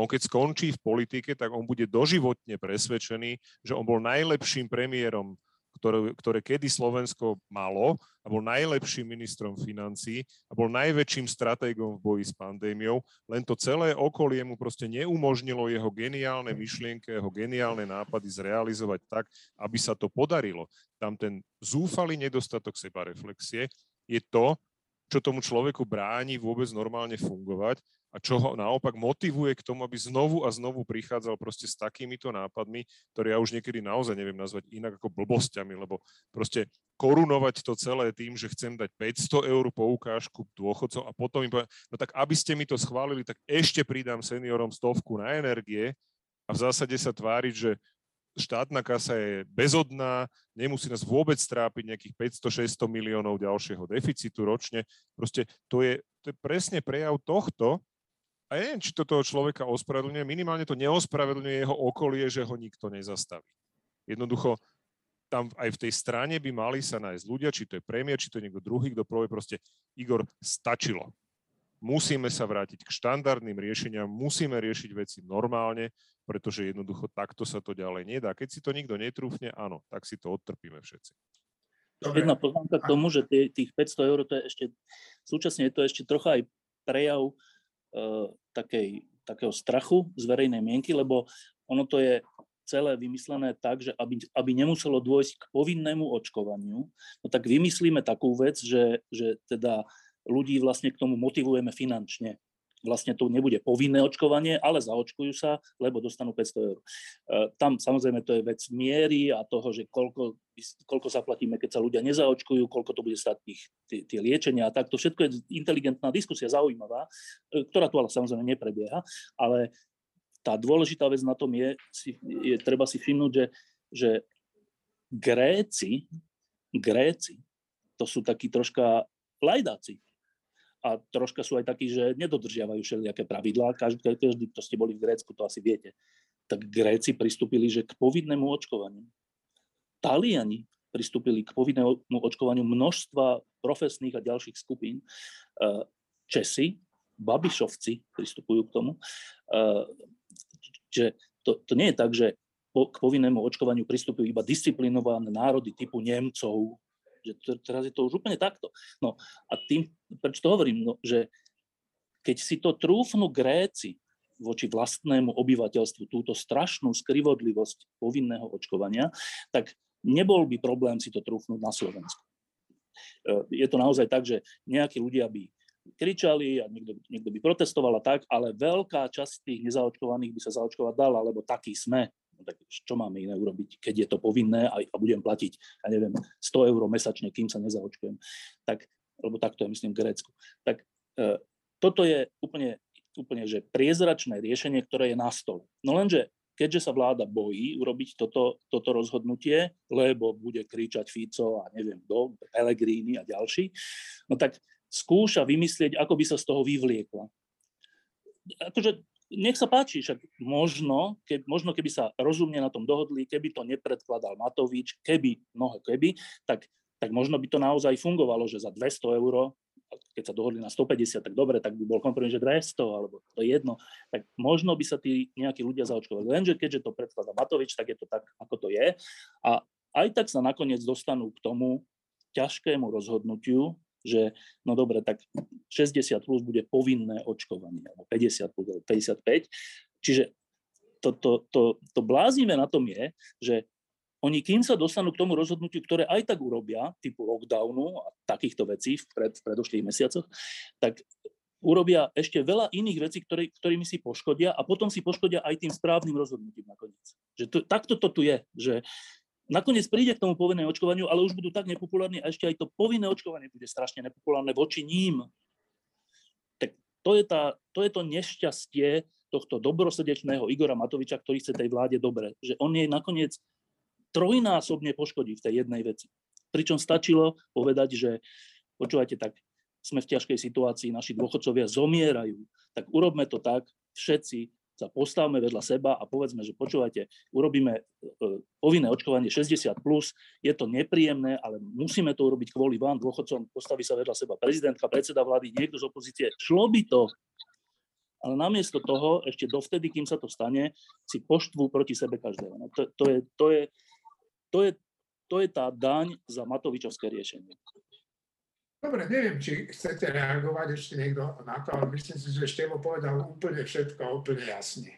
On keď skončí v politike, tak on bude doživotne presvedčený, že on bol najlepším premiérom ktoré, ktoré kedy Slovensko malo a bol najlepším ministrom financí a bol najväčším stratégom v boji s pandémiou, len to celé okolie mu proste neumožnilo jeho geniálne myšlienky, jeho geniálne nápady zrealizovať tak, aby sa to podarilo. Tam ten zúfalý nedostatok sebareflexie je to, čo tomu človeku bráni vôbec normálne fungovať a čo ho naopak motivuje k tomu, aby znovu a znovu prichádzal proste s takýmito nápadmi, ktoré ja už niekedy naozaj neviem nazvať inak ako blbosťami, lebo proste korunovať to celé tým, že chcem dať 500 eur poukážku dôchodcov a potom im povedať, no tak aby ste mi to schválili, tak ešte pridám seniorom stovku na energie a v zásade sa tváriť, že štátna kasa je bezodná, nemusí nás vôbec trápiť nejakých 500-600 miliónov ďalšieho deficitu ročne. Proste to je, to je presne prejav tohto, a ja neviem, či to toho človeka ospravedlňuje, minimálne to neospravedlňuje jeho okolie, že ho nikto nezastaví. Jednoducho, tam aj v tej strane by mali sa nájsť ľudia, či to je premiér, či to je niekto druhý, kto povie proste, Igor, stačilo. Musíme sa vrátiť k štandardným riešeniam, musíme riešiť veci normálne, pretože jednoducho takto sa to ďalej nedá. Keď si to nikto netrúfne, áno, tak si to odtrpíme všetci. Dobre. Jedna poznámka k tomu, že tých 500 eur, to je ešte, súčasne je to ešte trocha aj prejav uh, takej, takého strachu z verejnej mienky, lebo ono to je celé vymyslené tak, že aby, aby nemuselo dôjsť k povinnému očkovaniu, no tak vymyslíme takú vec, že, že teda ľudí vlastne k tomu motivujeme finančne vlastne to nebude povinné očkovanie, ale zaočkujú sa, lebo dostanú 500 eur. E, tam samozrejme to je vec miery a toho, že koľko, koľko zaplatíme, keď sa ľudia nezaočkujú, koľko to bude stať tých, tie, tie liečenia a tak. To všetko je inteligentná diskusia, zaujímavá, e, ktorá tu ale samozrejme neprebieha, ale tá dôležitá vec na tom je, je treba si všimnúť, že, že Gréci, Gréci, to sú takí troška lajdáci a troška sú aj takí, že nedodržiavajú všelijaké pravidlá. Každý, každý, kto ste boli v Grécku, to asi viete. Tak Gréci pristúpili, že k povinnému očkovaniu. Taliani pristúpili k povinnému očkovaniu množstva profesných a ďalších skupín. E, Česi, Babišovci pristupujú k tomu. E, že to, to nie je tak, že k povinnému očkovaniu pristupujú iba disciplinované národy typu Nemcov, že teraz je to už úplne takto. No a tým, prečo to hovorím, no, že keď si to trúfnú Gréci voči vlastnému obyvateľstvu túto strašnú skrivodlivosť povinného očkovania, tak nebol by problém si to trúfnúť na Slovensku. E, je to naozaj tak, že nejakí ľudia by kričali a niekto, niekto by protestoval a tak, ale veľká časť tých nezaočkovaných by sa zaočkovať dala, lebo takí sme. No tak čo máme iné urobiť, keď je to povinné a, a budem platiť, ja neviem, 100 eur mesačne, kým sa nezaočkujem. Tak, lebo takto je, myslím, Grécku. Tak e, toto je úplne, úplne že priezračné riešenie, ktoré je na stole. No lenže keďže sa vláda bojí urobiť toto, toto rozhodnutie, lebo bude kričať Fico a neviem kto, Pellegrini a ďalší, no tak skúša vymyslieť, ako by sa z toho vyvliekla. Akože nech sa páči, však možno, ke, možno keby sa rozumne na tom dohodli, keby to nepredkladal Matovič, keby, mnohé keby, tak, tak možno by to naozaj fungovalo, že za 200 eur, keď sa dohodli na 150, tak dobre, tak by bol kompromis, že 200, alebo to je jedno, tak možno by sa tí nejakí ľudia zaočkovali. Lenže keďže to predkladá Matovič, tak je to tak, ako to je. A aj tak sa nakoniec dostanú k tomu ťažkému rozhodnutiu, že no dobre, tak 60 plus bude povinné očkovanie, alebo 50 plus, alebo 55. Čiže to, to, to, to bláznivé na tom je, že oni kým sa dostanú k tomu rozhodnutiu, ktoré aj tak urobia, typu lockdownu a takýchto vecí v, pred, v predošlých mesiacoch, tak urobia ešte veľa iných vecí, ktorý, ktorými si poškodia a potom si poškodia aj tým správnym rozhodnutím nakoniec. Že to, takto to tu je, že nakoniec príde k tomu povinnému očkovaniu, ale už budú tak nepopulárni a ešte aj to povinné očkovanie bude strašne nepopulárne voči ním. Tak to je, tá, to, je to nešťastie tohto dobrosrdečného Igora Matoviča, ktorý chce tej vláde dobre. Že on jej nakoniec trojnásobne poškodí v tej jednej veci. Pričom stačilo povedať, že počúvajte, tak sme v ťažkej situácii, naši dôchodcovia zomierajú, tak urobme to tak, všetci sa postavme vedľa seba a povedzme, že počúvajte, urobíme e, povinné očkovanie 60+, plus, je to nepríjemné, ale musíme to urobiť kvôli vám, dôchodcom, postaví sa vedľa seba prezidentka, predseda vlády, niekto z opozície, šlo by to, ale namiesto toho, ešte dovtedy, kým sa to stane, si poštvú proti sebe každého. No to, to, je, to, je, to, je, to je tá daň za Matovičovské riešenie. Dobre, neviem, či chcete reagovať ešte niekto na to, ale myslím si, že Števo povedal úplne všetko, úplne jasne.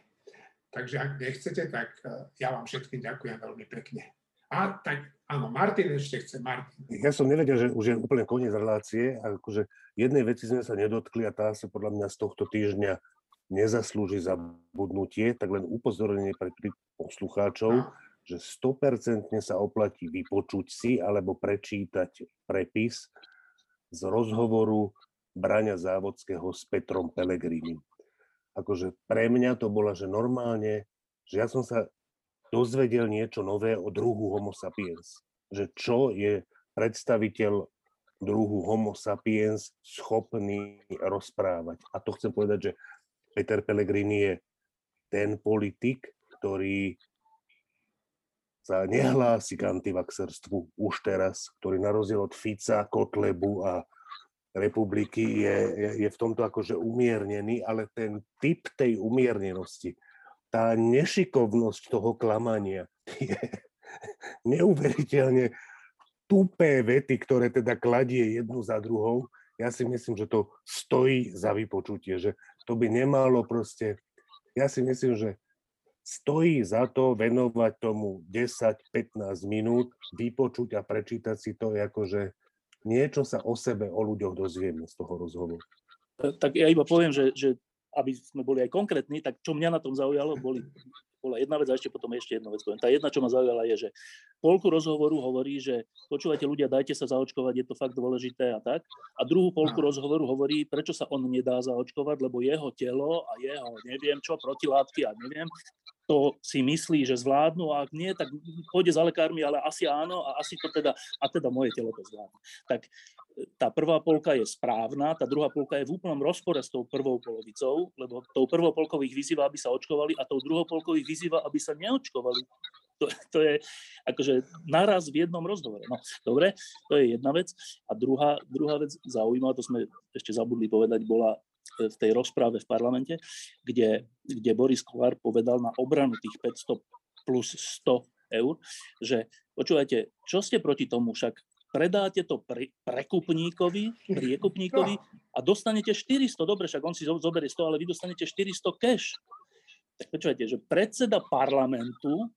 Takže ak nechcete, tak eh, ja vám všetkým ďakujem veľmi pekne. A tak áno, Martin ešte chce, Martin. Ja som nevedel, že už je úplne koniec relácie. Akože jednej veci sme sa nedotkli a tá sa podľa mňa z tohto týždňa nezaslúži zabudnutie, tak len upozornenie pre poslucháčov, že 100% sa oplatí vypočuť si alebo prečítať prepis z rozhovoru Braňa Závodského s Petrom Pelegrínim. Akože pre mňa to bola, že normálne, že ja som sa dozvedel niečo nové o druhu Homo sapiens. Že čo je predstaviteľ druhu Homo sapiens schopný rozprávať. A to chcem povedať, že Peter Pellegrini je ten politik, ktorý sa nehlási k antivaxerstvu už teraz, ktorý na rozdiel od Fica, Kotlebu a republiky je, je, v tomto akože umiernený, ale ten typ tej umiernenosti, tá nešikovnosť toho klamania je (laughs) neuveriteľne tupé vety, ktoré teda kladie jednu za druhou. Ja si myslím, že to stojí za vypočutie, že to by nemalo proste, ja si myslím, že stojí za to venovať tomu 10-15 minút, vypočuť a prečítať si to, akože niečo sa o sebe, o ľuďoch dozvieme z toho rozhovoru. Tak ja iba poviem, že, že aby sme boli aj konkrétni, tak čo mňa na tom zaujalo, boli, bola jedna vec a ešte potom ešte jedna vec poviem. Tá jedna, čo ma zaujala, je, že polku rozhovoru hovorí, že počúvate ľudia, dajte sa zaočkovať, je to fakt dôležité a tak. A druhú polku rozhovoru hovorí, prečo sa on nedá zaočkovať, lebo jeho telo a jeho neviem čo, protilátky a neviem, to si myslí, že zvládnu a ak nie, tak pôjde za lekármi, ale asi áno a asi to teda, a teda moje telo to zvládne. Tak e, tá prvá polka je správna, tá druhá polka je v úplnom rozpore s tou prvou polovicou, lebo tou prvou polkou ich vyzýva, aby sa očkovali a tou druhou polkou ich vyzýva, aby sa neočkovali. To, to je akože naraz v jednom rozhovore. No, dobre, to je jedna vec. A druhá, druhá vec zaujímavá, to sme ešte zabudli povedať, bola v tej rozpráve v parlamente, kde, kde Boris Kolár povedal na obranu tých 500 plus 100 eur, že počúvajte, čo ste proti tomu, však predáte to pre, prekupníkovi, priekupníkovi a dostanete 400, dobre, však on si zoberie 100, ale vy dostanete 400 cash. Tak počúvajte, že predseda parlamentu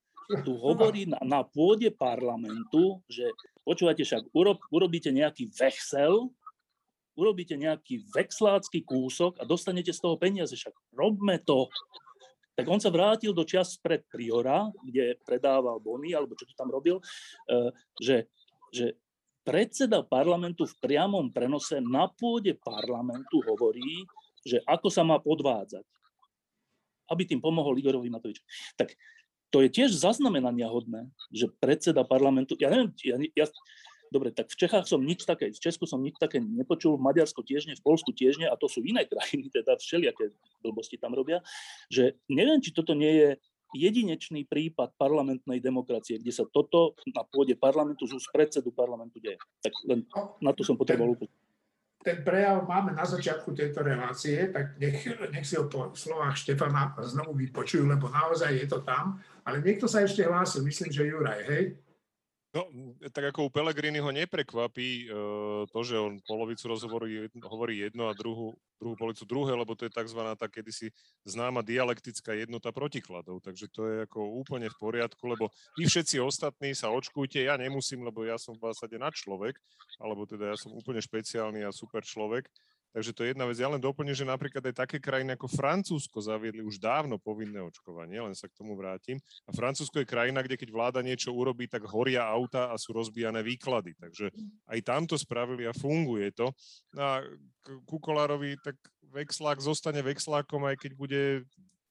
tu hovorí na, na pôde parlamentu, že počúvajte, však urob, urobíte nejaký vexel urobíte nejaký vexlácky kúsok a dostanete z toho peniaze, však robme to. Tak on sa vrátil do čas pred Priora, kde predával bony, alebo čo to tam robil, eh, že, že predseda parlamentu v priamom prenose na pôde parlamentu hovorí, že ako sa má podvádzať. Aby tým pomohol Igorovi Matovičovi. Tak to je tiež zaznamenania hodné, že predseda parlamentu, ja neviem, ja, ja, dobre, tak v Čechách som nič také, v Česku som nič také nepočul, v Maďarsku tiež nie, v Polsku tiež nie, a to sú iné (laughs) krajiny, teda všelijaké blbosti tam robia, že neviem, či toto nie je jedinečný prípad parlamentnej demokracie, kde sa toto na pôde parlamentu z predsedu parlamentu deje. Tak len na to som potreboval upozorniť ten prejav máme na začiatku tejto relácie, tak nech, nech si ho po slovách Štefana znovu vypočujú, lebo naozaj je to tam. Ale niekto sa ešte hlásil, myslím, že Juraj, hej? No, tak ako u Pelegriniho neprekvapí uh, to, že on polovicu rozhovoru hovorí jedno a druhú, druhú polovicu druhé, lebo to je tzv. tá kedysi známa dialektická jednota protikladov. Takže to je ako úplne v poriadku, lebo vy všetci ostatní sa očkujte, ja nemusím, lebo ja som v zásade na človek, alebo teda ja som úplne špeciálny a super človek, Takže to je jedna vec. Ja len doplním, že napríklad aj také krajiny ako Francúzsko zaviedli už dávno povinné očkovanie, len sa k tomu vrátim. A Francúzsko je krajina, kde keď vláda niečo urobí, tak horia auta a sú rozbijané výklady. Takže aj tam to spravili a funguje to. A Kukolárovi tak vexlák zostane vexlákom, aj keď bude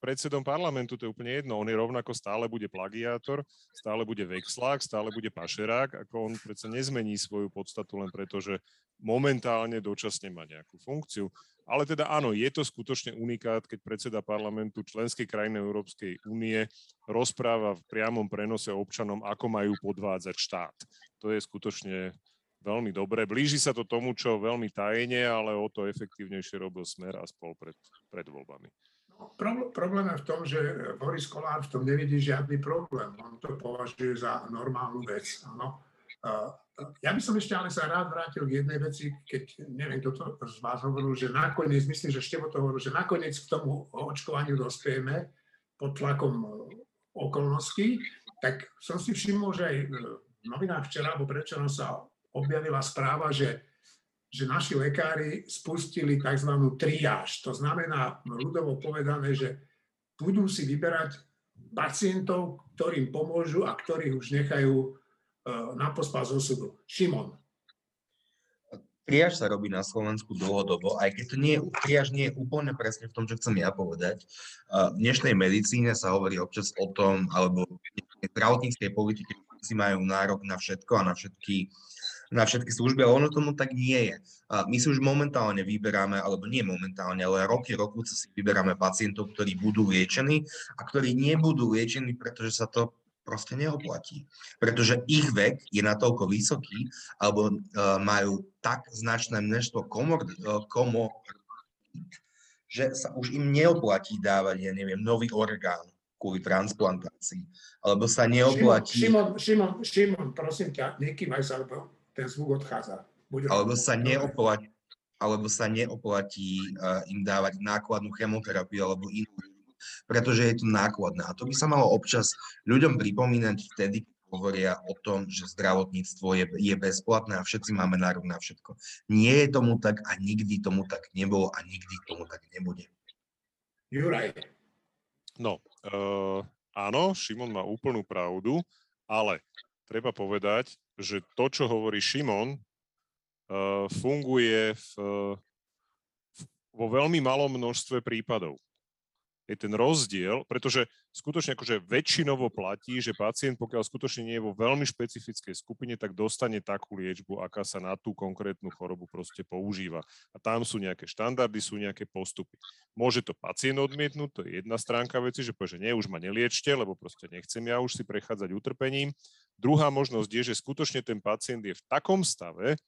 predsedom parlamentu, to je úplne jedno. On je rovnako stále bude plagiátor, stále bude vexlák, stále bude pašerák, ako on predsa nezmení svoju podstatu len preto, že momentálne dočasne má nejakú funkciu. Ale teda áno, je to skutočne unikát, keď predseda parlamentu členskej krajiny Európskej únie rozpráva v priamom prenose občanom, ako majú podvádzať štát. To je skutočne veľmi dobré. Blíži sa to tomu, čo veľmi tajne, ale o to efektívnejšie robil Smer a spol pred, pred voľbami. Problém je v tom, že Boris Kolár v tom nevidí žiadny problém. On to považuje za normálnu vec. Ano. Ja by som ešte ale sa rád vrátil k jednej veci, keď neviem, kto to z vás hovoril, že nakoniec, myslím, že Števo to hovoril, že nakoniec k tomu očkovaniu dospieme pod tlakom okolností, tak som si všimol, že aj v novinách včera alebo predčerom sa objavila správa, že že naši lekári spustili tzv. triáž. To znamená, ľudovo povedané, že budú si vyberať pacientov, ktorým pomôžu a ktorých už nechajú e, na pospas osudu. Šimon. Triáž sa robí na Slovensku dlhodobo, aj keď to nie je, triáž nie je úplne presne v tom, čo chcem ja povedať. V dnešnej medicíne sa hovorí občas o tom, alebo v zdravotníckej politike si majú nárok na všetko a na všetky na všetky služby, ale ono tomu tak nie je. My si už momentálne vyberáme, alebo nie momentálne, ale roky, rokuce si vyberáme pacientov, ktorí budú liečení a ktorí nebudú liečení, pretože sa to proste neoplatí. Pretože ich vek je natoľko vysoký, alebo uh, majú tak značné množstvo komor, uh, komor, že sa už im neoplatí dávať, ja neviem, nový orgán kvôli transplantácii. Alebo sa neoplatí... Šimon, Šimon, Šimon, prosím ťa, nekývaj sa, lebo ten zvuk odchádza. Buď alebo, sa neoplatí, alebo sa neoplatí uh, im dávať nákladnú chemoterapiu alebo inú, pretože je to nákladné. A to by sa malo občas ľuďom pripomínať vtedy, keď hovoria o tom, že zdravotníctvo je, je bezplatné a všetci máme nárok na všetko. Nie je tomu tak a nikdy tomu tak nebolo a nikdy tomu tak nebude. Juraj. No, uh, áno, Šimon má úplnú pravdu, ale treba povedať, že to, čo hovorí Šimon, uh, funguje v, vo veľmi malom množstve prípadov. Je ten rozdiel, pretože skutočne akože väčšinovo platí, že pacient, pokiaľ skutočne nie je vo veľmi špecifickej skupine, tak dostane takú liečbu, aká sa na tú konkrétnu chorobu proste používa. A tam sú nejaké štandardy, sú nejaké postupy. Môže to pacient odmietnúť, to je jedna stránka veci, že povie, že nie, už ma neliečte, lebo proste nechcem ja už si prechádzať utrpením. Druhá možnosť je, že skutočne ten pacient je v takom stave,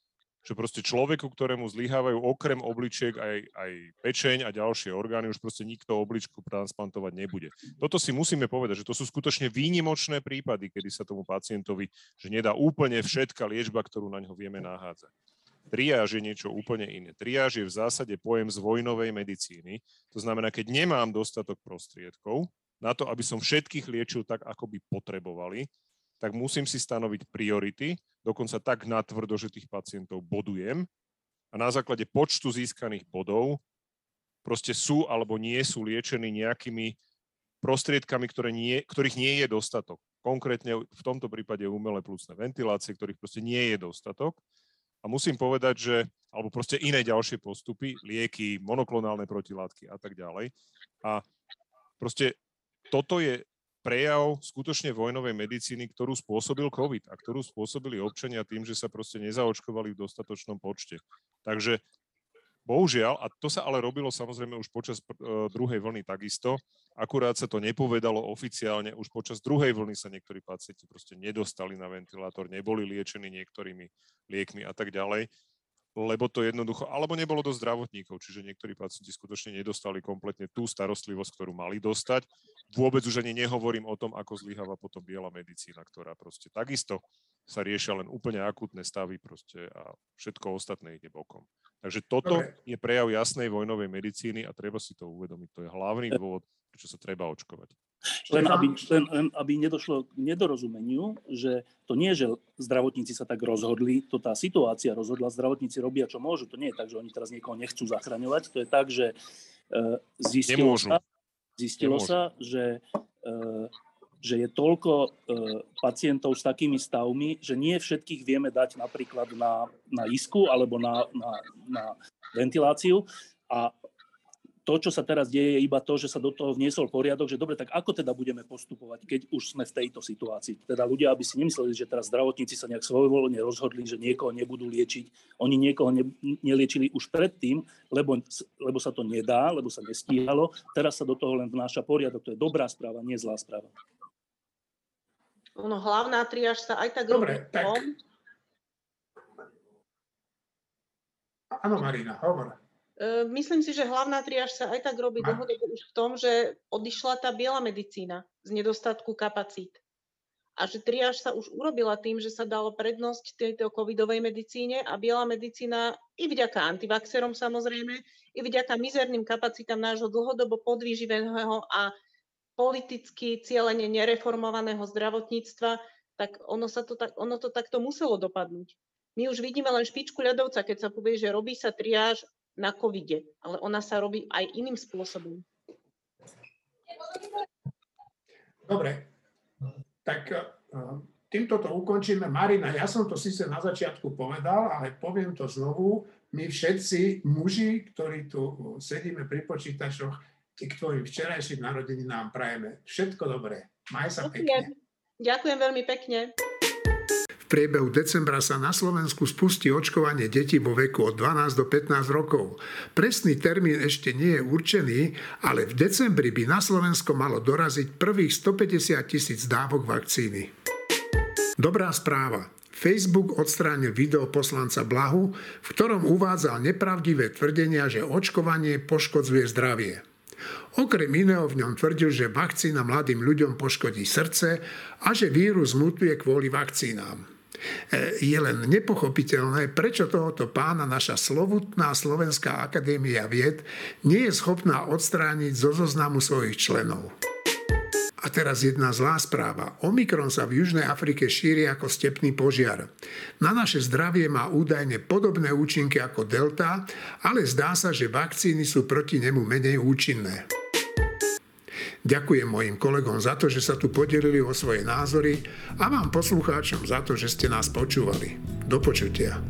že proste človeku, ktorému zlyhávajú okrem obličiek aj, aj pečeň a ďalšie orgány, už proste nikto obličku transplantovať nebude. Toto si musíme povedať, že to sú skutočne výnimočné prípady, kedy sa tomu pacientovi, že nedá úplne všetká liečba, ktorú na ňo vieme nahádzať. Triáž je niečo úplne iné. Triáž je v zásade pojem z vojnovej medicíny. To znamená, keď nemám dostatok prostriedkov na to, aby som všetkých liečil tak, ako by potrebovali, tak musím si stanoviť priority, dokonca tak natvrdo, že tých pacientov bodujem a na základe počtu získaných bodov proste sú alebo nie sú liečení nejakými prostriedkami, ktoré nie, ktorých nie je dostatok. Konkrétne v tomto prípade umelé plusné ventilácie, ktorých proste nie je dostatok. A musím povedať, že, alebo proste iné ďalšie postupy, lieky, monoklonálne protilátky a tak ďalej. A proste toto je prejav skutočne vojnovej medicíny, ktorú spôsobil COVID a ktorú spôsobili občania tým, že sa proste nezaočkovali v dostatočnom počte. Takže bohužiaľ, a to sa ale robilo samozrejme už počas uh, druhej vlny takisto, akurát sa to nepovedalo oficiálne, už počas druhej vlny sa niektorí pacienti proste nedostali na ventilátor, neboli liečení niektorými liekmi a tak ďalej lebo to jednoducho, alebo nebolo dosť zdravotníkov, čiže niektorí pacienti skutočne nedostali kompletne tú starostlivosť, ktorú mali dostať. Vôbec už ani nehovorím o tom, ako zlyháva potom biela medicína, ktorá proste takisto sa riešia len úplne akútne stavy proste a všetko ostatné ide bokom. Takže toto Dobre. je prejav jasnej vojnovej medicíny a treba si to uvedomiť. To je hlavný dôvod, prečo sa treba očkovať. Len aby, len, len aby nedošlo k nedorozumeniu, že to nie je, že zdravotníci sa tak rozhodli, to tá situácia rozhodla, zdravotníci robia, čo môžu. To nie je tak, že oni teraz niekoho nechcú zachraňovať. To je tak, že uh, zistilo, sa, zistilo sa, že, uh, že je toľko uh, pacientov s takými stavmi, že nie všetkých vieme dať napríklad na, na isku alebo na, na, na ventiláciu a to, čo sa teraz deje, je iba to, že sa do toho vniesol poriadok, že dobre, tak ako teda budeme postupovať, keď už sme v tejto situácii. Teda ľudia, aby si nemysleli, že teraz zdravotníci sa nejak svojvoľne rozhodli, že niekoho nebudú liečiť. Oni niekoho ne, neliečili už predtým, lebo, lebo sa to nedá, lebo sa nestíhalo. Teraz sa do toho len vnáša poriadok. To je dobrá správa, nie zlá správa. Ono, hlavná triáž sa aj tak Dobre, robí tak... Áno, Marina, hovor. Ehm, myslím si, že hlavná triáž sa aj tak robí dlhodobo už v tom, že odišla tá biela medicína z nedostatku kapacít. A že triáž sa už urobila tým, že sa dalo prednosť tejto covidovej medicíne a biela medicína i vďaka antivaxerom samozrejme, i vďaka mizerným kapacitám nášho dlhodobo podvýživeného a politicky cieľene nereformovaného zdravotníctva, tak ono, sa to tak, ono to takto muselo dopadnúť. My už vidíme len špičku ľadovca, keď sa povie, že robí sa triáž na covide, ale ona sa robí aj iným spôsobom. Dobre, tak e, týmto to ukončíme. Marina, ja som to síce na začiatku povedal, ale poviem to znovu. My všetci muži, ktorí tu sedíme pri počítačoch, k tvojim včerajším narodeninám prajeme všetko dobré. Maj sa pekne. Ďakujem veľmi pekne. V priebehu decembra sa na Slovensku spustí očkovanie detí vo veku od 12 do 15 rokov. Presný termín ešte nie je určený, ale v decembri by na Slovensko malo doraziť prvých 150 tisíc dávok vakcíny. Dobrá správa. Facebook odstránil video poslanca Blahu, v ktorom uvádzal nepravdivé tvrdenia, že očkovanie poškodzuje zdravie. Okrem iného v ňom tvrdil, že vakcína mladým ľuďom poškodí srdce a že vírus mutuje kvôli vakcínám. E, je len nepochopiteľné, prečo tohoto pána naša slovutná Slovenská akadémia vied nie je schopná odstrániť zo zoznamu svojich členov. A teraz jedna zlá správa. Omikron sa v Južnej Afrike šíri ako stepný požiar. Na naše zdravie má údajne podobné účinky ako delta, ale zdá sa, že vakcíny sú proti nemu menej účinné. Ďakujem mojim kolegom za to, že sa tu podelili o svoje názory a vám poslucháčom za to, že ste nás počúvali. Do počutia.